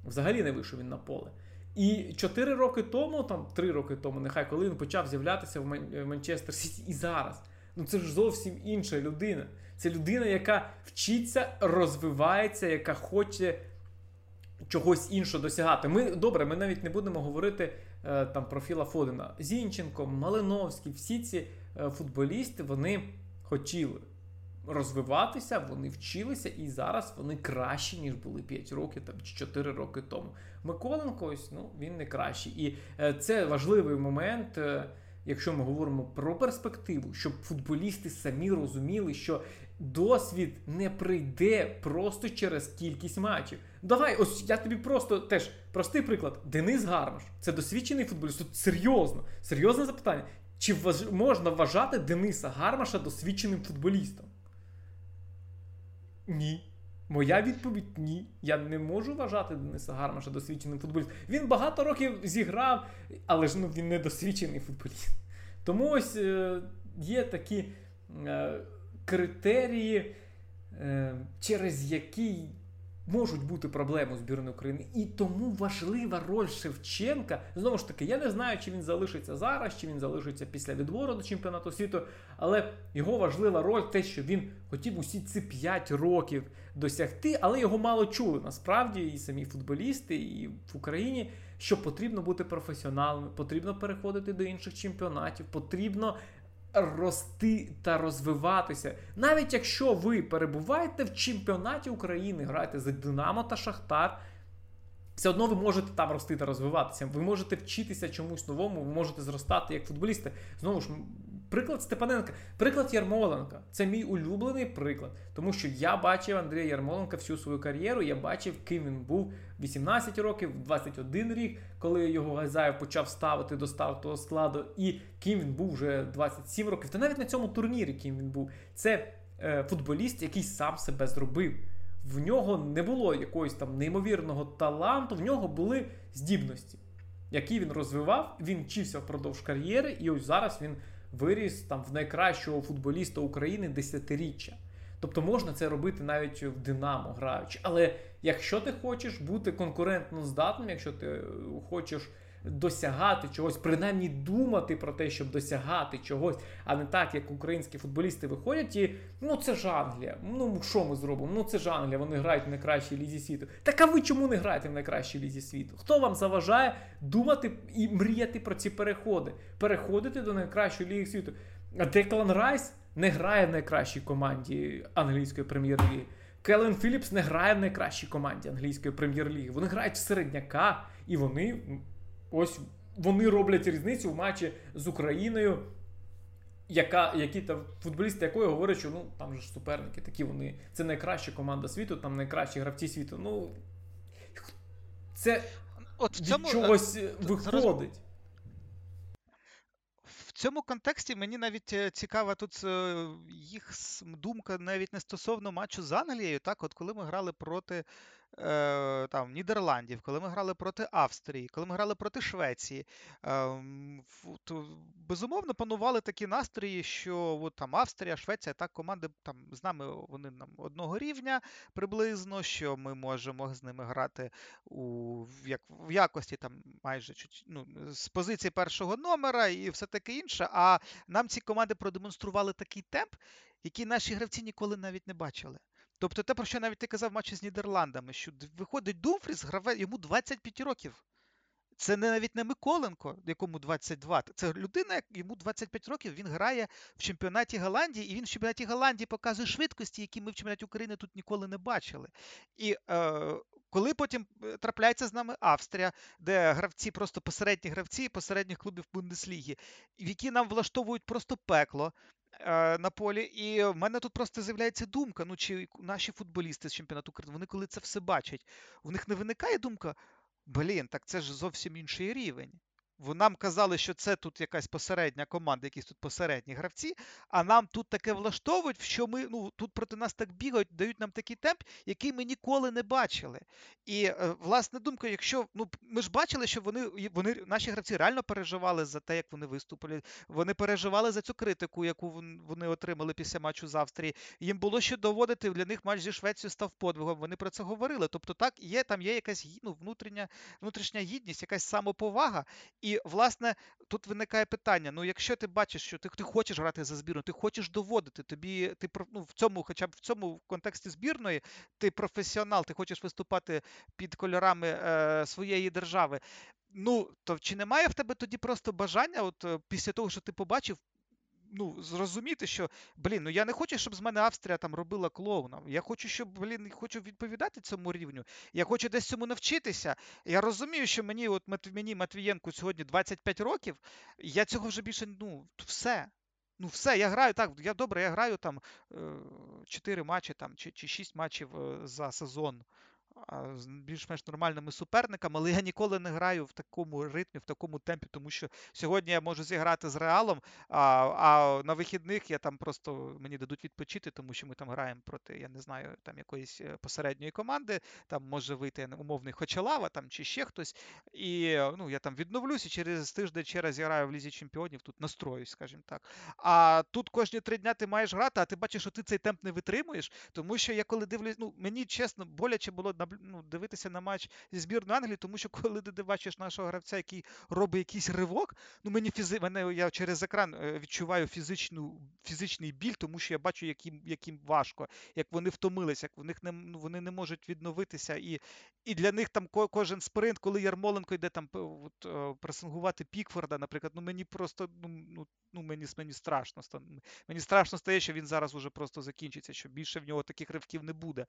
Взагалі не вийшов він на поле. І 4 роки тому, там 3 роки тому, нехай коли він почав з'являтися в Манчестер Сіті і зараз. Ну це ж зовсім інша людина. Це людина, яка вчиться, розвивається, яка хоче чогось іншого досягати. Ми добре, ми навіть не будемо говорити е, там про Філа Фодена. Зінченко, Малиновський, всі ці е, футболісти вони хотіли розвиватися, вони вчилися, і зараз вони кращі, ніж були 5 років там, чи 4 роки тому. Миколенко, ось ну він не кращий. І е, це важливий момент. Е, якщо ми говоримо про перспективу, щоб футболісти самі розуміли, що досвід не прийде просто через кількість матчів. Давай, ось я тобі просто теж простий приклад. Денис Гармаш це досвідчений футболіст. Тут серйозно, серйозне запитання. Чи вваж... можна вважати Дениса Гармаша досвідченим футболістом? Ні. Моя відповідь ні. Я не можу вважати Дениса Гармаша досвідченим футболістом. Він багато років зіграв, але ж ну, він не досвідчений футболіст. Тому ось е, є такі е, критерії, е, через які можуть бути проблеми у збірної України. І тому важлива роль Шевченка. Знову ж таки, я не знаю, чи він залишиться зараз, чи він залишиться після відбору до чемпіонату світу. Але його важлива роль те, що він хотів усі ці 5 років досягти, але його мало чули. Насправді, і самі футболісти, і в Україні. Що потрібно бути професіоналами, потрібно переходити до інших чемпіонатів, потрібно рости та розвиватися. Навіть якщо ви перебуваєте в чемпіонаті України, граєте за Динамо та Шахтар. Все одно ви можете там рости та розвиватися. Ви можете вчитися чомусь новому, ви можете зростати як футболісти. Знову ж, Приклад Степаненка, приклад Ярмоленка. Це мій улюблений приклад. Тому що я бачив Андрія Ярмоленка всю свою кар'єру. Я бачив, ким він був 18 років, 21 рік, коли його Газаєв почав ставити до стартового складу, і ким він був вже 27 років. Та навіть на цьому турнірі, ким він був. Це е, футболіст, який сам себе зробив. В нього не було якогось там неймовірного таланту, в нього були здібності, які він розвивав. Він вчився впродовж кар'єри, і ось зараз він виріс там в найкращого футболіста України десятиріччя. Тобто можна це робити навіть в Динамо граючи. Але якщо ти хочеш бути конкурентно здатним, якщо ти хочеш досягати чогось, принаймні думати про те, щоб досягати чогось, а не так, як українські футболісти виходять, і ну це ж Англія. Ну що ми зробимо? Ну це ж Англія, вони грають в найкращій лізі світу. Так а ви чому не граєте в найкращій лізі світу? Хто вам заважає думати і мріяти про ці переходи? Переходити до найкращої ліги світу? А Деклан Райс не грає в найкращій команді англійської прем'єр-ліги. Келен Філіпс не грає в найкращій команді англійської прем'єр-ліги. Вони грають в середняка, і вони Ось вони роблять різницю в матчі з Україною, яка, які там футболісти якої говорять, що ну там же ж суперники, такі вони. Це найкраща команда світу, там найкращі гравці світу. Ну це От в цьому, від чогось е, виходить. В цьому контексті мені навіть е, цікава тут е, їх думка навіть не стосовно матчу з Англією. Так, от коли ми грали проти е, там, Нідерландів, коли ми грали проти Австрії, коли ми грали проти Швеції, е, то, безумовно панували такі настрої, що от, там Австрія, Швеція, так команди там з нами вони нам одного рівня приблизно, що ми можемо з ними грати у як, в якості там майже ну, з позиції першого номера і все таке інше. А нам ці команди продемонстрували такий темп, який наші гравці ніколи навіть не бачили. Тобто те, про що навіть ти казав в матчі з Нідерландами, що виходить Думфріс, граве йому 25 років. Це не навіть не Миколенко, якому 22. Це людина, йому 25 років, він грає в чемпіонаті Голландії, і він в чемпіонаті Голландії показує швидкості, які ми в чемпіонаті України тут ніколи не бачили. І е, коли потім е, трапляється з нами Австрія, де гравці, просто посередні гравці посередніх клубів Бундесліги, які нам влаштовують просто пекло. Е, на полі, і в мене тут просто з'являється думка: ну чи наші футболісти з чемпіонату України, вони коли це все бачать, в них не виникає думка: блін, так це ж зовсім інший рівень. Нам казали, що це тут якась посередня команда, якісь тут посередні гравці, а нам тут таке влаштовують, що ми ну тут проти нас так бігають, дають нам такий темп, який ми ніколи не бачили. І е, власне думка, якщо ну ми ж бачили, що вони вони наші гравці реально переживали за те, як вони виступили. Вони переживали за цю критику, яку вони отримали після матчу з Австрії. Їм було що доводити для них матч зі Швецією став подвигом. Вони про це говорили. Тобто, так є там є якась ну, внутрішня внутрішня гідність, якась самоповага. І, власне, тут виникає питання: ну, якщо ти бачиш, що ти ти хочеш грати за збірну, ти хочеш доводити, тобі ти ну, в цьому, хоча б в цьому контексті збірної, ти професіонал, ти хочеш виступати під кольорами е, своєї держави. Ну, то чи немає в тебе тоді просто бажання, от е, після того, що ти побачив, ну, зрозуміти, що блін, ну я не хочу, щоб з мене Австрія там робила клоуна. Я хочу, щоб блін, хочу відповідати цьому рівню. Я хочу десь цьому навчитися. Я розумію, що мені, от мені Матвієнку сьогодні 25 років. Я цього вже більше ну все. Ну, все, я граю так. Я добре, я граю там 4 е, матчі там, чи чи 6 матчів е, за сезон більш-менш нормальними суперниками, але я ніколи не граю в такому ритмі, в такому темпі, тому що сьогодні я можу зіграти з реалом, а а на вихідних я там просто мені дадуть відпочити, тому що ми там граємо проти, я не знаю, там якоїсь е, посередньої команди, там може вийти умовний Хочалава там чи ще хтось. І ну, я там відновлюся, через тиждень ще раз граю в Лізі Чемпіонів, тут настроюсь, скажімо так. А тут кожні три дня ти маєш грати, а ти бачиш, що ти цей темп не витримуєш, тому що я коли дивлюсь, ну мені чесно, боляче було ну, дивитися на матч зі збірної Англії, тому що коли ти бачиш нашого гравця, який робить якийсь ривок, ну мені фізи... мене я через екран е, відчуваю фізичну, фізичний біль, тому що я бачу, яким яким важко, як вони втомилися, як в них не ну, вони не можуть відновитися. І і для них там кожен спринт, коли Ярмоленко йде там от, е, пресингувати Пікфорда, наприклад, ну мені просто ну, ну, ну мені мені страшно. Мені страшно стає, що він зараз уже просто закінчиться, що більше в нього таких ривків не буде.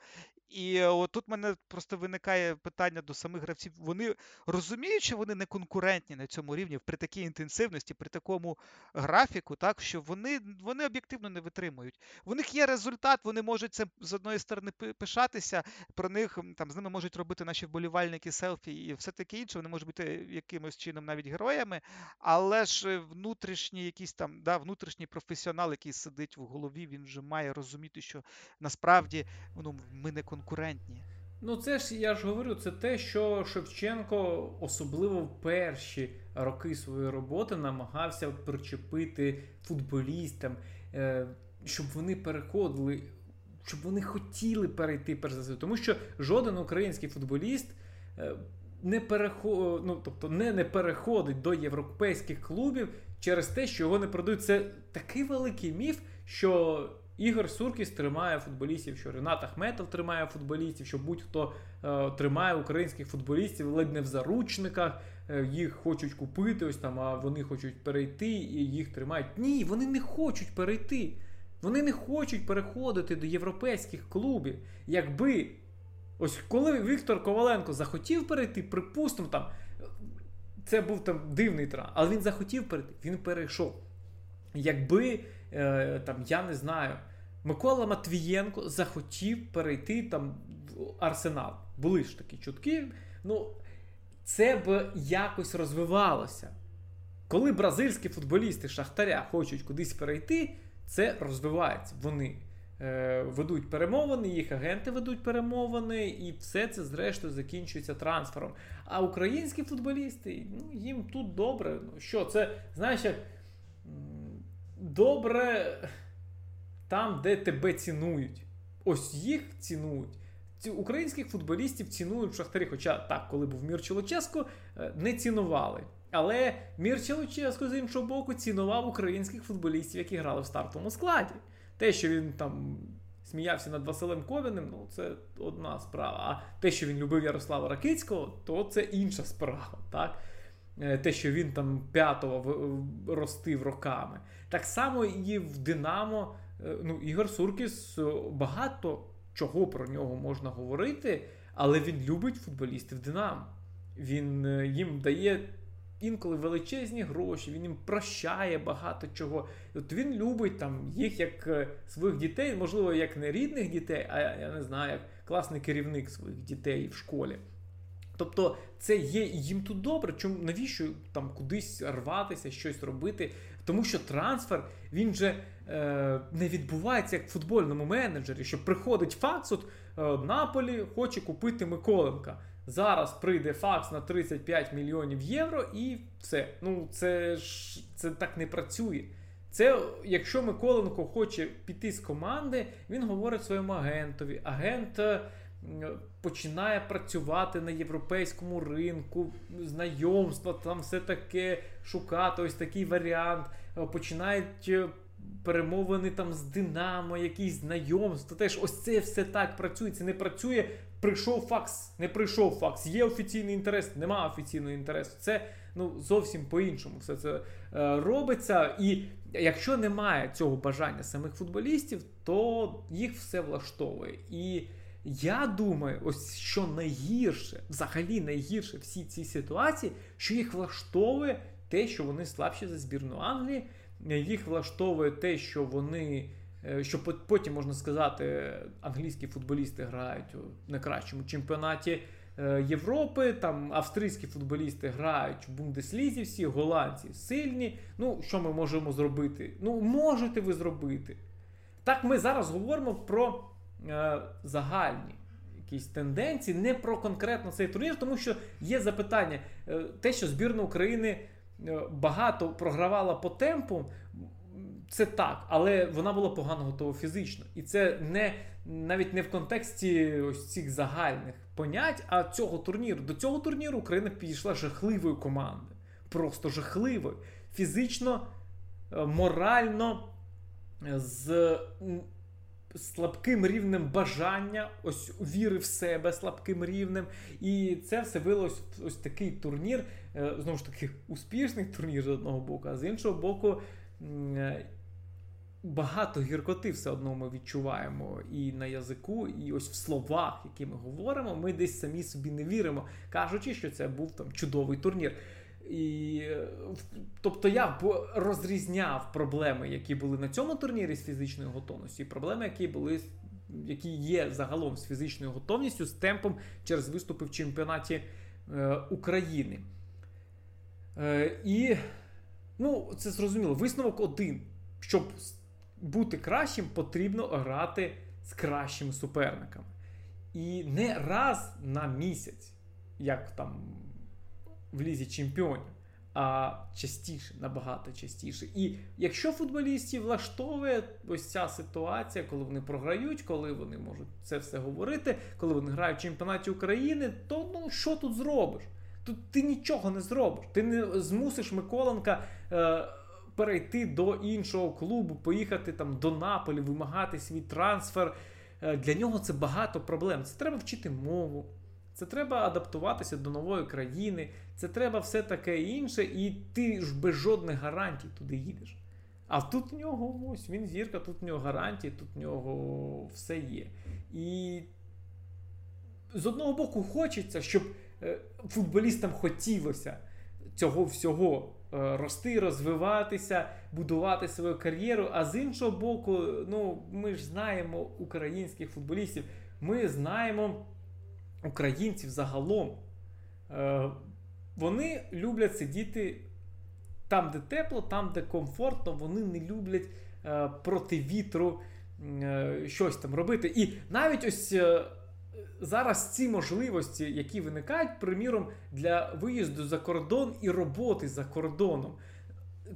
І е, от тут мене просто виникає питання до самих гравців. Вони розуміють, що вони не конкурентні на цьому рівні при такій інтенсивності, при такому графіку, так що вони вони об'єктивно не витримують. У них є результат, вони можуть це з одної сторони пишатися. Про них там з ними можуть робити наші вболівальники селфі і все таке інше. Вони можуть бути якимось чином навіть героями, але ж внутрішній якийсь там да, внутрішній професіонал, який сидить в голові, він вже має розуміти, що насправді ну, ми не конкурентні. Ну, це ж я ж говорю, це те, що Шевченко, особливо в перші роки своєї роботи, намагався причепити футболістам, е, щоб вони переходили, щоб вони хотіли перейти перш за все. Тому що жоден український футболіст е, не переход, ну, тобто не, не переходить до європейських клубів через те, що його не продають. Це такий великий міф, що. Ігор Суркіс тримає футболістів, що Ренат Ахметов тримає футболістів, що будь-хто е, тримає українських футболістів ледь не в заручниках, е, їх хочуть купити, ось там, а вони хочуть перейти і їх тримають. Ні, вони не хочуть перейти. Вони не хочуть переходити до європейських клубів. Якби ось коли Віктор Коваленко захотів перейти, припустимо, там це був там дивний тран, але він захотів перейти, він перейшов. Якби е, там, я не знаю, Микола Матвієнко захотів перейти там в Арсенал. Були ж такі чутки. Ну, це б якось розвивалося. Коли бразильські футболісти Шахтаря хочуть кудись перейти, це розвивається. Вони е, ведуть перемовини, їх агенти ведуть перемовини, і все це, зрештою, закінчується трансфером. А українські футболісти, ну, їм тут добре. Ну, Що, це, знаєш, як добре там, де тебе цінують. Ось їх цінують. Українських футболістів цінують в Шахтарі. Хоча так, коли був Мір Луческо, е, не цінували. Але Мір Луческо, з іншого боку, цінував українських футболістів, які грали в стартовому складі. Те, що він там сміявся над Василем Ковіним, ну це одна справа. А те, що він любив Ярослава Ракицького, то це інша справа. так? Е, те, що він там п'ятого ростив роками. Так само і в Динамо. Е, ну, Ігор Суркіс багато чого про нього можна говорити, але він любить футболістів Динамо. Він е, їм дає інколи величезні гроші, він їм прощає багато чого. От Він любить там їх як е, своїх дітей, можливо, як не рідних дітей, а я не знаю, як класний керівник своїх дітей в школі. Тобто це є їм тут добре. Чому навіщо там кудись рватися, щось робити? Тому що трансфер він же е, не відбувається як в футбольному менеджері, що приходить факс, от е, Наполі хоче купити Миколенка. Зараз прийде факс на 35 мільйонів євро, і все. Ну це ж це так не працює. Це якщо Миколенко хоче піти з команди, він говорить своєму агентові. Агент е, починає працювати на європейському ринку, знайомства, там все таке шукати, ось такий варіант. Е, починають е, перемовини там з Динамо, якісь знайомства. Теж ось це все так працює. Це не працює. Прийшов факс, не прийшов факс. Є офіційний інтерес, нема офіційного інтересу. Це ну зовсім по-іншому все це е, робиться. І якщо немає цього бажання самих футболістів, то їх все влаштовує. І я думаю, ось що найгірше, взагалі найгірше всі ці ситуації, що їх влаштовує те, що вони слабші за збірну Англії. Їх влаштовує те, що вони, е, що потім можна сказати, англійські футболісти грають у найкращому чемпіонаті е, Європи. Там австрійські футболісти грають в Бундеслізі, всі голландці сильні. Ну, що ми можемо зробити? Ну, можете ви зробити. Так, ми зараз говоримо про загальні якісь тенденції, не про конкретно цей турнір, тому що є запитання. Е, те, що збірна України. Е, багато програвала по темпу, це так, але вона була погано готова фізично. І це не навіть не в контексті ось цих загальних понять, а цього турніру. До цього турніру Україна підійшла жахливою командою. Просто жахливою. Фізично, е, морально, з слабким рівнем бажання, ось віри в себе слабким рівнем. І це все вилось ось такий турнір, е, знову ж таки, успішний турнір з одного боку, а з іншого боку. Е, багато гіркоти все одно ми відчуваємо і на язику, і ось в словах, які ми говоримо, ми десь самі собі не віримо, кажучи, що це був там чудовий турнір. І, Тобто я розрізняв проблеми, які були на цьому турнірі з фізичною готовністю, і проблеми, які були які є загалом з фізичною готовністю, з темпом через виступи в чемпіонаті е, України. Е, І ну, це зрозуміло. Висновок один. Щоб бути кращим, потрібно грати з кращими суперниками. І не раз на місяць, як там в лізі чемпіонів, а частіше, набагато частіше. І якщо футболістів влаштовує ось ця ситуація, коли вони програють, коли вони можуть це все говорити, коли вони грають в чемпіонаті України, то ну що тут зробиш? Тут ти нічого не зробиш. Ти не змусиш Миколенка. Е, Перейти до іншого клубу, поїхати там до Наполі, вимагати свій трансфер. Е, для нього це багато проблем. Це треба вчити мову, це треба адаптуватися до нової країни, це треба все таке інше, і ти ж без жодних гарантій туди їдеш. А тут в нього ось він зірка, тут в нього гарантії, тут в нього все є. І з одного боку, хочеться, щоб е, футболістам хотілося цього всього е, рости, розвиватися, будувати свою кар'єру. А з іншого боку, ну, ми ж знаємо українських футболістів, ми знаємо українців загалом, е, вони люблять сидіти там, де тепло, там, де комфортно, вони не люблять е, проти вітру е, щось там робити. І навіть ось. Зараз ці можливості, які виникають, приміром, для виїзду за кордон і роботи за кордоном,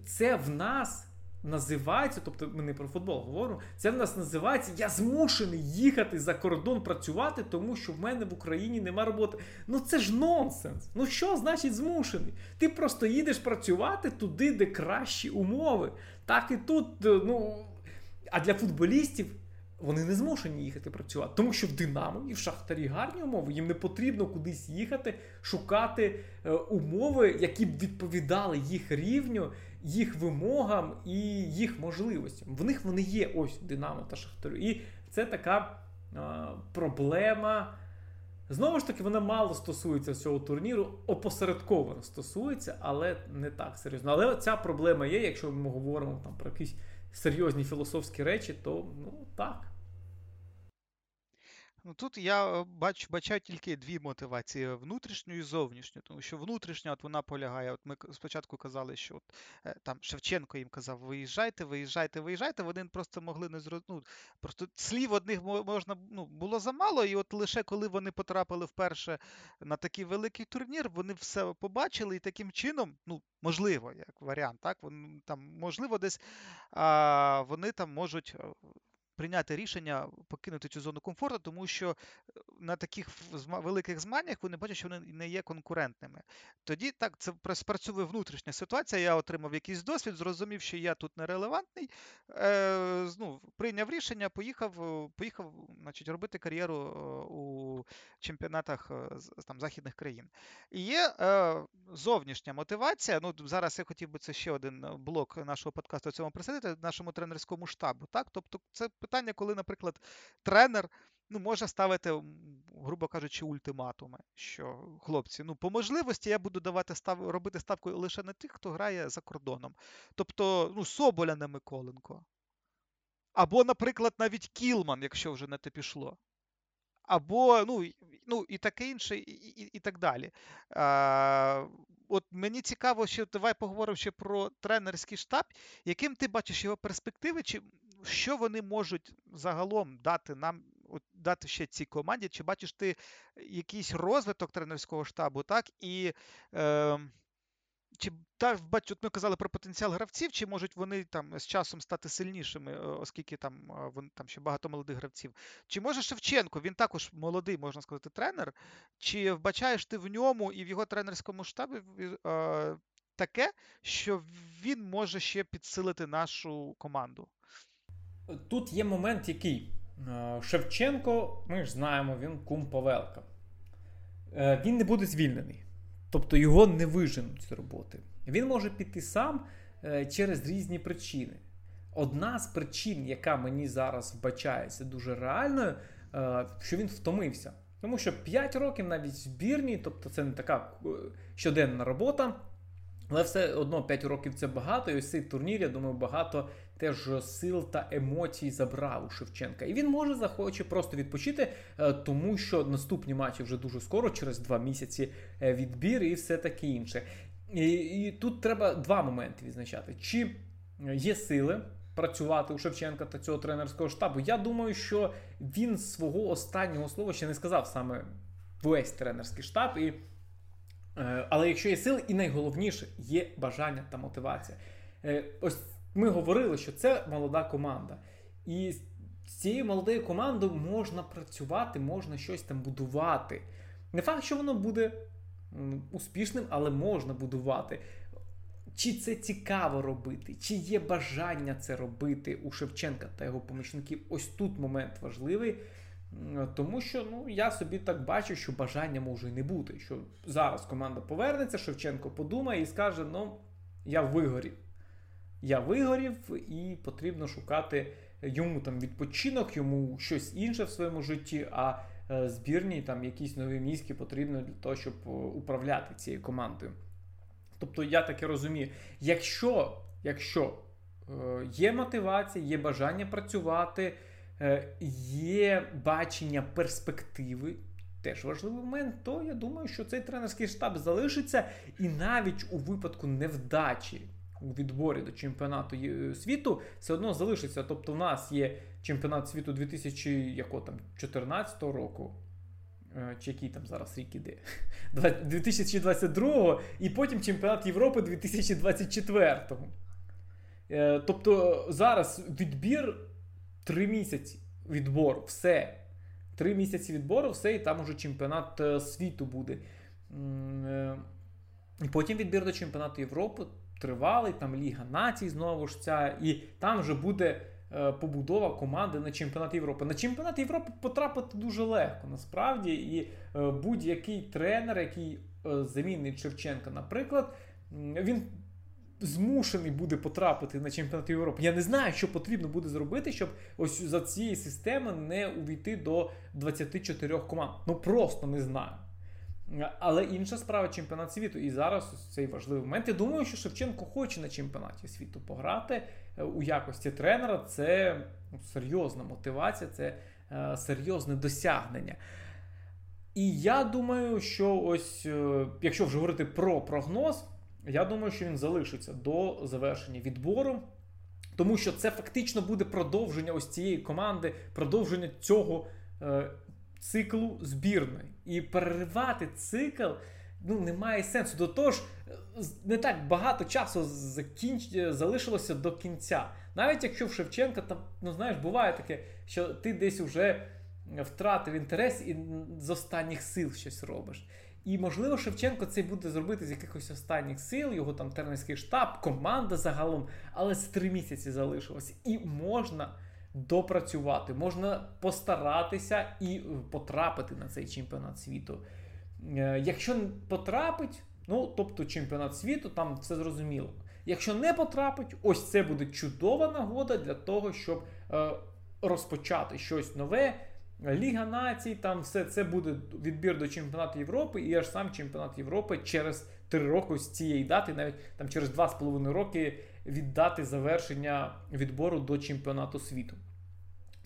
це в нас називається, тобто ми не про футбол говоримо, це в нас називається Я змушений їхати за кордон працювати, тому що в мене в Україні нема роботи. Ну це ж нонсенс. Ну що значить змушений? Ти просто їдеш працювати туди, де кращі умови. Так і тут, е, ну. А для футболістів вони не змушені їхати працювати, тому що в Динамо і в Шахтарі гарні умови. Їм не потрібно кудись їхати, шукати е, умови, які б відповідали їх рівню, їх вимогам і їх можливостям. В них вони є ось Динамо та Шахтарю. І це така е, проблема. Знову ж таки, вона мало стосується цього турніру, опосередковано стосується, але не так серйозно. Але ця проблема є, якщо ми говоримо там про якісь серйозні філософські речі, то ну так. Ну тут я е, бачу, бачаю тільки дві мотивації: внутрішню і зовнішню. Тому що внутрішня от вона полягає. От ми спочатку казали, що от, е, там Шевченко їм казав: виїжджайте, виїжджайте, виїжджайте. Вони просто могли не зрозуміти. Ну, просто слів одних можна ну, було замало, і от лише коли вони потрапили вперше на такий великий турнір, вони все побачили, і таким чином, ну можливо, як варіант, так вони там можливо, десь а, вони там можуть е, прийняти рішення покинути цю зону комфорту, тому що е, на таких великих змаганнях вони бачать, що вони не є конкурентними. Тоді так це спрацьовує внутрішня ситуація. Я отримав якийсь досвід, зрозумів, що я тут нерелевантний. Е, ну, Прийняв рішення, поїхав поїхав значить, робити кар'єру е, у чемпіонатах е, там, західних країн. І є е, зовнішня мотивація. Ну, Зараз я хотів би це ще один блок нашого подкасту цьому присадити, нашому тренерському штабу. Так? Тобто, це питання, коли, наприклад, тренер ну, може ставити, грубо кажучи, ультиматуми. Що хлопці, ну по можливості я буду давати став, робити ставку лише на тих, хто грає за кордоном. Тобто, ну, Соболя не Миколенко. Або, наприклад, навіть Кілман, якщо вже на те пішло. Або, ну, ну і таке інше, і і, і так далі. А, От мені цікаво, що давай поговоримо ще про тренерський штаб. Яким ти бачиш його перспективи, чи що вони можуть загалом дати нам, дати ще цій команді? Чи бачиш ти якийсь розвиток тренерського штабу, так? І е, чи та бачу, ми казали про потенціал гравців, чи можуть вони там з часом стати сильнішими, е, оскільки там вон, там ще багато молодих гравців? Чи може Шевченко, він також молодий, можна сказати, тренер? Чи вбачаєш ти в ньому і в його тренерському штабі е, таке, що він може ще підсилити нашу команду? Тут є момент, який е, Шевченко, ми ж знаємо, він кум Павелка. Е, він не буде звільнений. Тобто його не виженуть з роботи. Він може піти сам е, через різні причини. Одна з причин, яка мені зараз вбачається дуже реальною, що він втомився. Тому що 5 років навіть в збірні, тобто це не така щоденна робота. Але все одно 5 років це багато, і ось цей турнір, я думаю, багато теж сил та емоцій забрав у Шевченка. І він може захоче просто відпочити, е, тому що наступні матчі вже дуже скоро, через 2 місяці е, відбір і все таке інше. І, і тут треба два моменти відзначати: чи є сили. Працювати у Шевченка та цього тренерського штабу. Я думаю, що він свого останнього слова ще не сказав саме весь тренерський штаб. І але якщо є сили, і найголовніше є бажання та мотивація. Е, ось ми говорили, що це молода команда. І з цією молодою командою можна працювати, можна щось там будувати. Не факт, що воно буде успішним, але можна будувати. Чи це цікаво робити, чи є бажання це робити у Шевченка та його помічників? Ось тут момент важливий. Тому що ну, я собі так бачу, що бажання може не бути. Що зараз команда повернеться, Шевченко подумає і скаже: ну, я вигорів. Я вигорів, і потрібно шукати йому там відпочинок, йому щось інше в своєму житті, а е, збірні там якісь нові мізки потрібно для того, щоб е, управляти цією командою. Тобто я таке розумію, якщо, якщо е, є мотивація, є бажання працювати. Е, є бачення перспективи. Теж важливий момент, то я думаю, що цей тренерський штаб залишиться, і навіть у випадку невдачі у відборі до чемпіонату світу все одно залишиться. Тобто, в нас є чемпіонат світу 2014 року. Е, чи який там зараз рік іде? 2022 і потім чемпіонат Європи 2024. Е, тобто зараз відбір 3 місяці відбору, все. Три місяці відбору, все, і там уже чемпіонат е, світу буде. І потім відбір до чемпіонату Європи тривалий, там Ліга націй знову ж ця, і там вже буде е, побудова команди на чемпіонат Європи. На чемпіонат Європи потрапити дуже легко, насправді. І е, будь-який тренер, який е, замінить Шевченка, наприклад, він. Змушений буде потрапити на чемпіонат Європи. Я не знаю, що потрібно буде зробити, щоб ось за цієї системи не увійти до 24 команд. Ну просто не знаю. Але інша справа чемпіонат світу. І зараз цей важливий момент. Я думаю, що Шевченко хоче на чемпіонаті світу пограти е, у якості тренера. Це ну, серйозна мотивація, це е, серйозне досягнення. І я думаю, що ось, е, якщо вже говорити про прогноз, я думаю, що він залишиться до завершення відбору. Тому що це фактично буде продовження ось цієї команди, продовження цього циклу збірної. І переривати цикл ну, немає сенсу. До того ж, не так багато часу закінч... залишилося до кінця. Навіть якщо в Шевченка там, ну знаєш, буває таке, що ти десь вже втратив інтерес і з останніх сил щось робиш. І, можливо, Шевченко це буде зробити з якихось останніх сил, його там тренерський штаб, команда загалом, але з три місяці залишилось. І можна допрацювати, можна постаратися і потрапити на цей чемпіонат світу. Е, якщо потрапить, ну тобто чемпіонат світу, там все зрозуміло. Якщо не потрапить, ось це буде чудова нагода для того, щоб е, розпочати щось нове. Ліга націй, там все це буде відбір до чемпіонату Європи, і аж сам чемпіонат Європи через 3 роки з цієї дати, навіть там через 2,5 роки віддати завершення відбору до чемпіонату світу.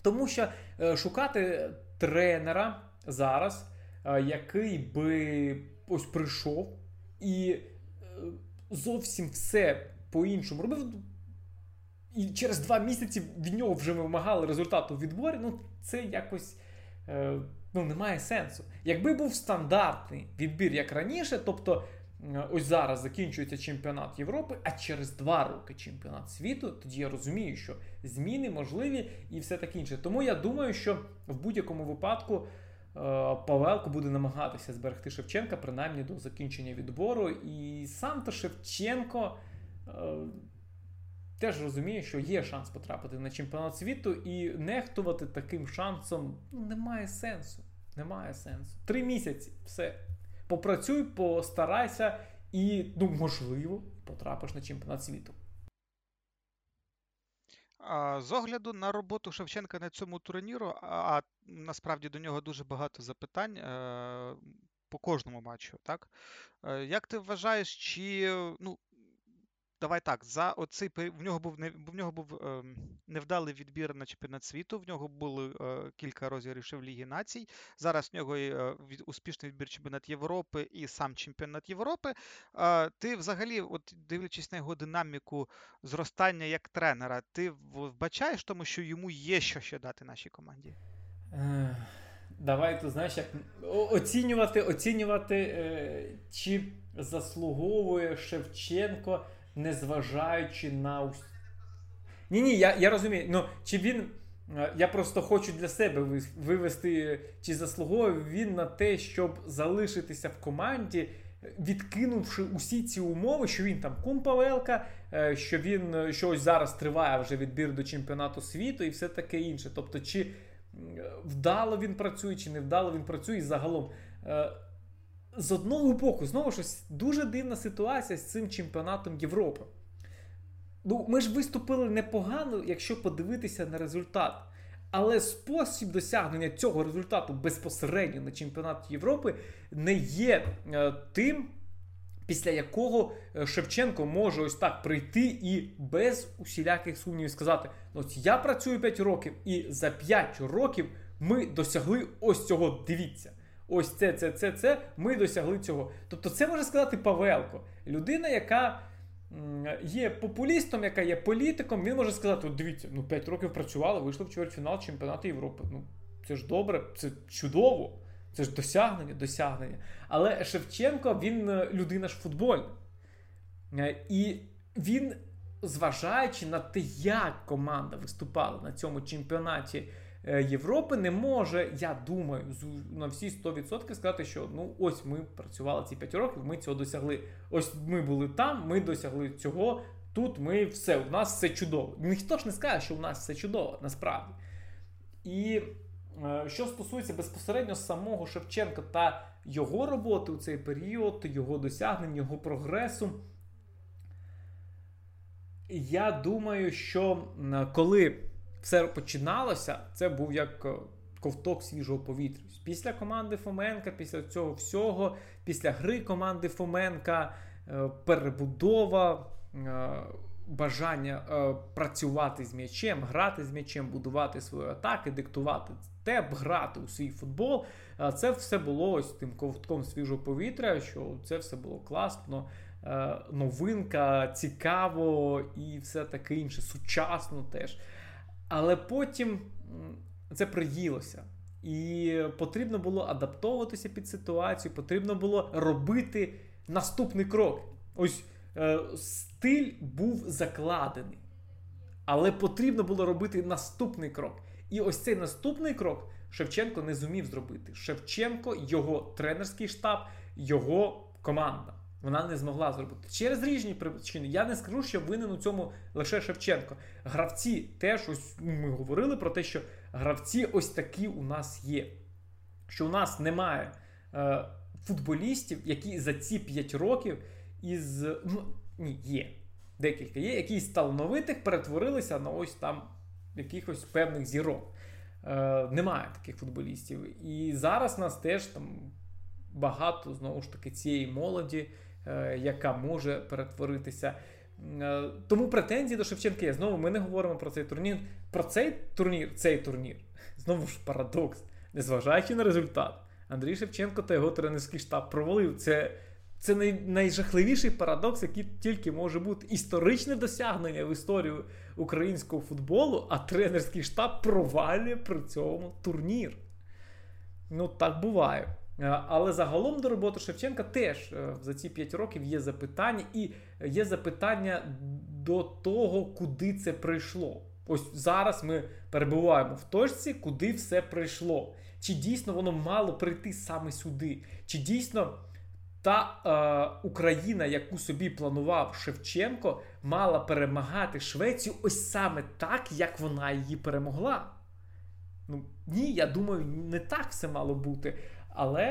Тому що е, шукати тренера зараз, е, який би ось прийшов і е, зовсім все по-іншому робив. І через два місяці від нього вже вимагали результату в відборі. Ну, це якось ну, немає сенсу. Якби був стандартний відбір як раніше, тобто ось зараз закінчується чемпіонат Європи, а через два роки чемпіонат світу, тоді я розумію, що зміни можливі і все таке інше. Тому я думаю, що в будь-якому випадку е, Павелко буде намагатися зберегти Шевченка, принаймні до закінчення відбору. І сам то Шевченко. Теж розуміє, що є шанс потрапити на чемпіонат світу, і нехтувати таким шансом ну, немає сенсу. Немає сенсу. Три місяці, все. Попрацюй, постарайся, і, ну, можливо, потрапиш на чемпіонат світу. З огляду на роботу Шевченка на цьому турніру, а насправді до нього дуже багато запитань е, по кожному матчу, так? Е, як ти вважаєш, чи ну, Давай так, за оцей в нього був не в нього був е, невдалий відбір на чемпіонат світу. В нього були е, кілька розіграшів Ліги націй. Зараз в нього є е, успішний відбір чемпіонат Європи і сам чемпіонат Європи. Е, ти взагалі, от дивлячись на його динаміку зростання як тренера, ти вбачаєш тому, що йому є що ще дати нашій команді? Давай ти знаєш, як оцінювати, оцінювати, е, чи заслуговує Шевченко незважаючи на. Ні, ні, я я розумію. Ну, чи він. Е, я просто хочу для себе вивести, чи заслуговує він на те, щоб залишитися в команді, відкинувши усі ці умови, що він там кум Павелка, е, що він е, що зараз триває вже відбір до чемпіонату світу і все таке інше. Тобто, чи вдало він працює, чи не вдало він працює і загалом з одного боку, знову ж дуже дивна ситуація з цим чемпіонатом Європи. Ну, Ми ж виступили непогано, якщо подивитися на результат. Але спосіб досягнення цього результату безпосередньо на чемпіонат Європи не є е, тим, після якого е, Шевченко може ось так прийти і без усіляких сумнівів сказати: ну, от я працюю 5 років, і за 5 років ми досягли ось цього. Дивіться ось це, це, це, це, ми досягли цього. Тобто, це може сказати Павелко, людина, яка є популістом, яка є політиком, він може сказати: от дивіться, ну 5 років працювали, вийшли в чвертьфінал чемпіонату Європи. Ну, це ж добре, це чудово, це ж досягнення, досягнення. Але Шевченко, він е, людина ж футбольна. Е, і він, зважаючи на те, як команда виступала на цьому чемпіонаті Європи, не може, я думаю, на всі 100% сказати, що ну ось ми працювали ці 5 років, ми цього досягли. Ось ми були там, ми досягли цього. Тут ми все, у нас все чудово. Ніхто ж не скаже, що у нас все чудово, насправді. І е, що стосується безпосередньо самого Шевченка та його роботи у цей період, його досягнень, його прогресу, я думаю, що коли все починалося, це був як е, ковток свіжого повітря. Після команди Фоменка, після цього всього, після гри команди Фоменка, е, перебудова, е, бажання працювати з м'ячем, грати з м'ячем, будувати свої атаки, диктувати темп, грати у свій футбол. Це все було ось тим ковтком свіжого повітря, що це все було класно. Е, новинка, цікаво і все таке інше, сучасно теж. Але потім це приїлося. І потрібно було адаптовуватися під ситуацію, потрібно було робити наступний крок. Ось е, стиль був закладений. Але потрібно було робити наступний крок. І ось цей наступний крок Шевченко не зумів зробити. Шевченко, його тренерський штаб, його команда. Вона не змогла зробити через різні причини. Я не скажу, що винен у цьому лише Шевченко. Гравці теж ось ну, ми говорили про те, що гравці ось такі у нас є. Що у нас немає е, футболістів, які за ці 5 років із. Ну, ні, є. Декілька є, які з талановитих перетворилися на ось там якихось певних зірок. Е, Немає таких футболістів. І зараз нас теж там багато знову ж таки цієї молоді. Е, яка може перетворитися. Е, тому претензії до Шевченка є. Знову ми не говоримо про цей турнір. Про цей турнір, цей турнір, знову ж парадокс, незважаючи на результат, Андрій Шевченко та його тренерський штаб провалив. Це це най, найжахливіший парадокс, який тільки може бути історичне досягнення в історію українського футболу, а тренерський штаб провалює при цьому турнір. Ну, так буває. Е, але загалом до роботи Шевченка теж е, за ці 5 років є запитання, і є запитання до того, куди це прийшло. Ось зараз ми перебуваємо в точці, куди все прийшло. Чи дійсно воно мало прийти саме сюди? Чи дійсно та е, Україна, яку собі планував Шевченко, мала перемагати Швецію ось саме так, як вона її перемогла? Ну ні, я думаю, не так все мало бути. Але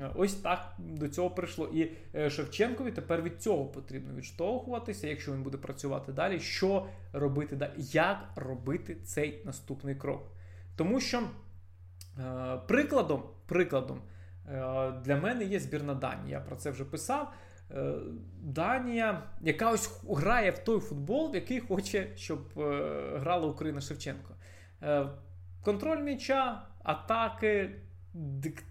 е, ось так до цього прийшло. І е, Шевченкові тепер від цього потрібно відштовхуватися, якщо він буде працювати далі, що робити далі, як робити цей наступний крок. Тому що е, прикладом, прикладом для мене є збірна Данії. Я про це вже писав. Данія, яка ось грає в той футбол, в який хоче, щоб грала Україна Шевченко. Контроль м'яча, атаки, дик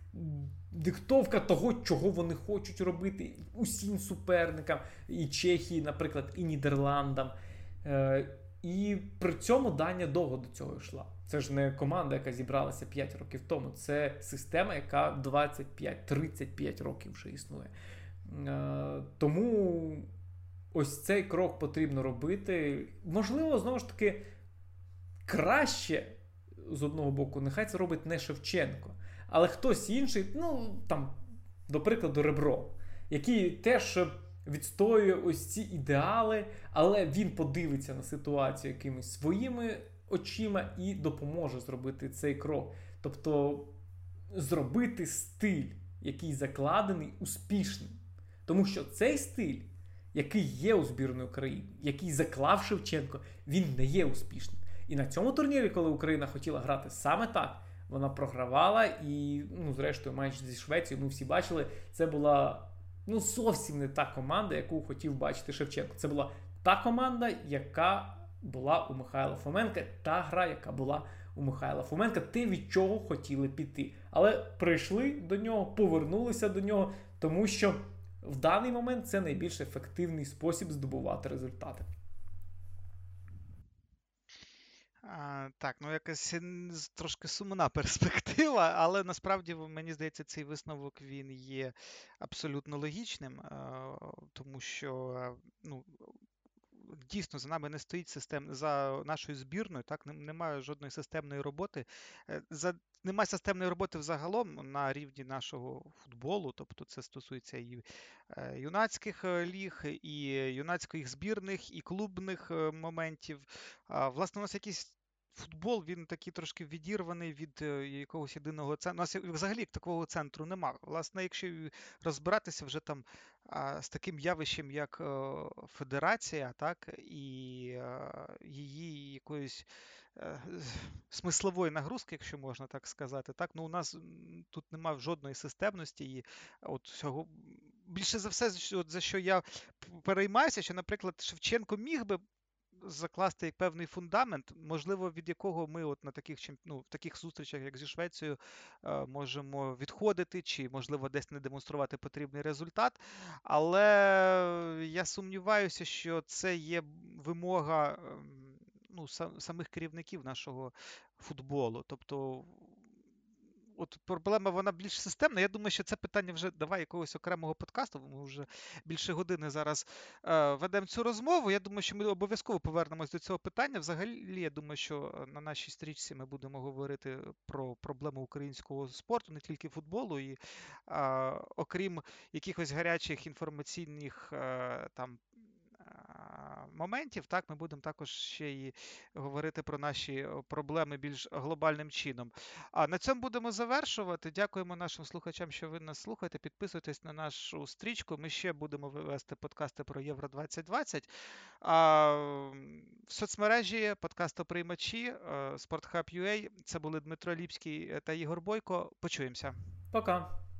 диктовка того, чого вони хочуть робити усім суперникам, і Чехії, наприклад, і Нідерландам. Е, І при цьому Данія довго до цього йшла. Це ж не команда, яка зібралася 5 років тому. Це система, яка 25-35 років вже існує. Е, Тому ось цей крок потрібно робити. Можливо, знову ж таки, краще з одного боку, нехай це робить не Шевченко але хтось інший, ну там, до прикладу, ребро, який теж відстоює ось ці ідеали, але він подивиться на ситуацію якимись своїми очима і допоможе зробити цей крок. Тобто зробити стиль, який закладений успішним. Тому що цей стиль, який є у збірної України, який заклав Шевченко, він не є успішним. І на цьому турнірі, коли Україна хотіла грати саме так, вона програвала, і, ну, зрештою, матч зі Швецією, ми всі бачили, це була ну, зовсім не та команда, яку хотів бачити Шевченко. Це була та команда, яка була у Михайла Фоменка, та гра, яка була у Михайла Фоменка, те, від чого хотіли піти. Але прийшли до нього, повернулися до нього, тому що В даний момент це найбільш ефективний спосіб здобувати результати. Так, ну якась трошки сумна перспектива, але насправді мені здається, цей висновок він є абсолютно логічним, тому що ну, дійсно за нами не стоїть систем за нашою збірною, так немає жодної системної роботи. Е, за немає системної роботи взагалом на рівні нашого футболу, тобто це стосується і е, юнацьких е, ліг, і юнацьких збірних, і клубних моментів. Власне, у нас якісь футбол він такий трошки відірваний від е, якогось єдиного центру. У нас взагалі такого центру нема. Власне, якщо розбиратися вже там з таким явищем, як е, федерація, так, і е, її якоїсь смислової нагрузки, якщо можна так сказати, так, ну у нас тут немає жодної системності. І от цього більше за все, за що я переймаюся, що, наприклад, Шевченко міг би закласти певний фундамент, можливо, від якого ми от на таких ну, в таких зустрічах, як зі Швецією, е, можемо відходити, чи, можливо, десь не демонструвати потрібний результат. Але я сумніваюся, що це є вимога ем, ну, самих керівників нашого футболу. Тобто от проблема вона більш системна. Я думаю, що це питання вже давай якогось окремого подкасту. Ми вже більше години зараз е, ведемо цю розмову. Я думаю, що ми обов'язково повернемось до цього питання. Взагалі, я думаю, що е, на нашій стрічці ми будемо говорити про проблему українського спорту, не тільки футболу, і е, окрім якихось гарячих інформаційних е, там моментів. Так, Ми будемо також ще і говорити про наші проблеми більш глобальним чином. А на цьому будемо завершувати. Дякуємо нашим слухачам, що ви нас слухаєте. Підписуйтесь на нашу стрічку. Ми ще будемо вивести подкасти про Євро 2020. А В соцмережі подкасту приймачі SportHub.ua. Це були Дмитро Ліпський та Ігор Бойко. Почуємося. Пока.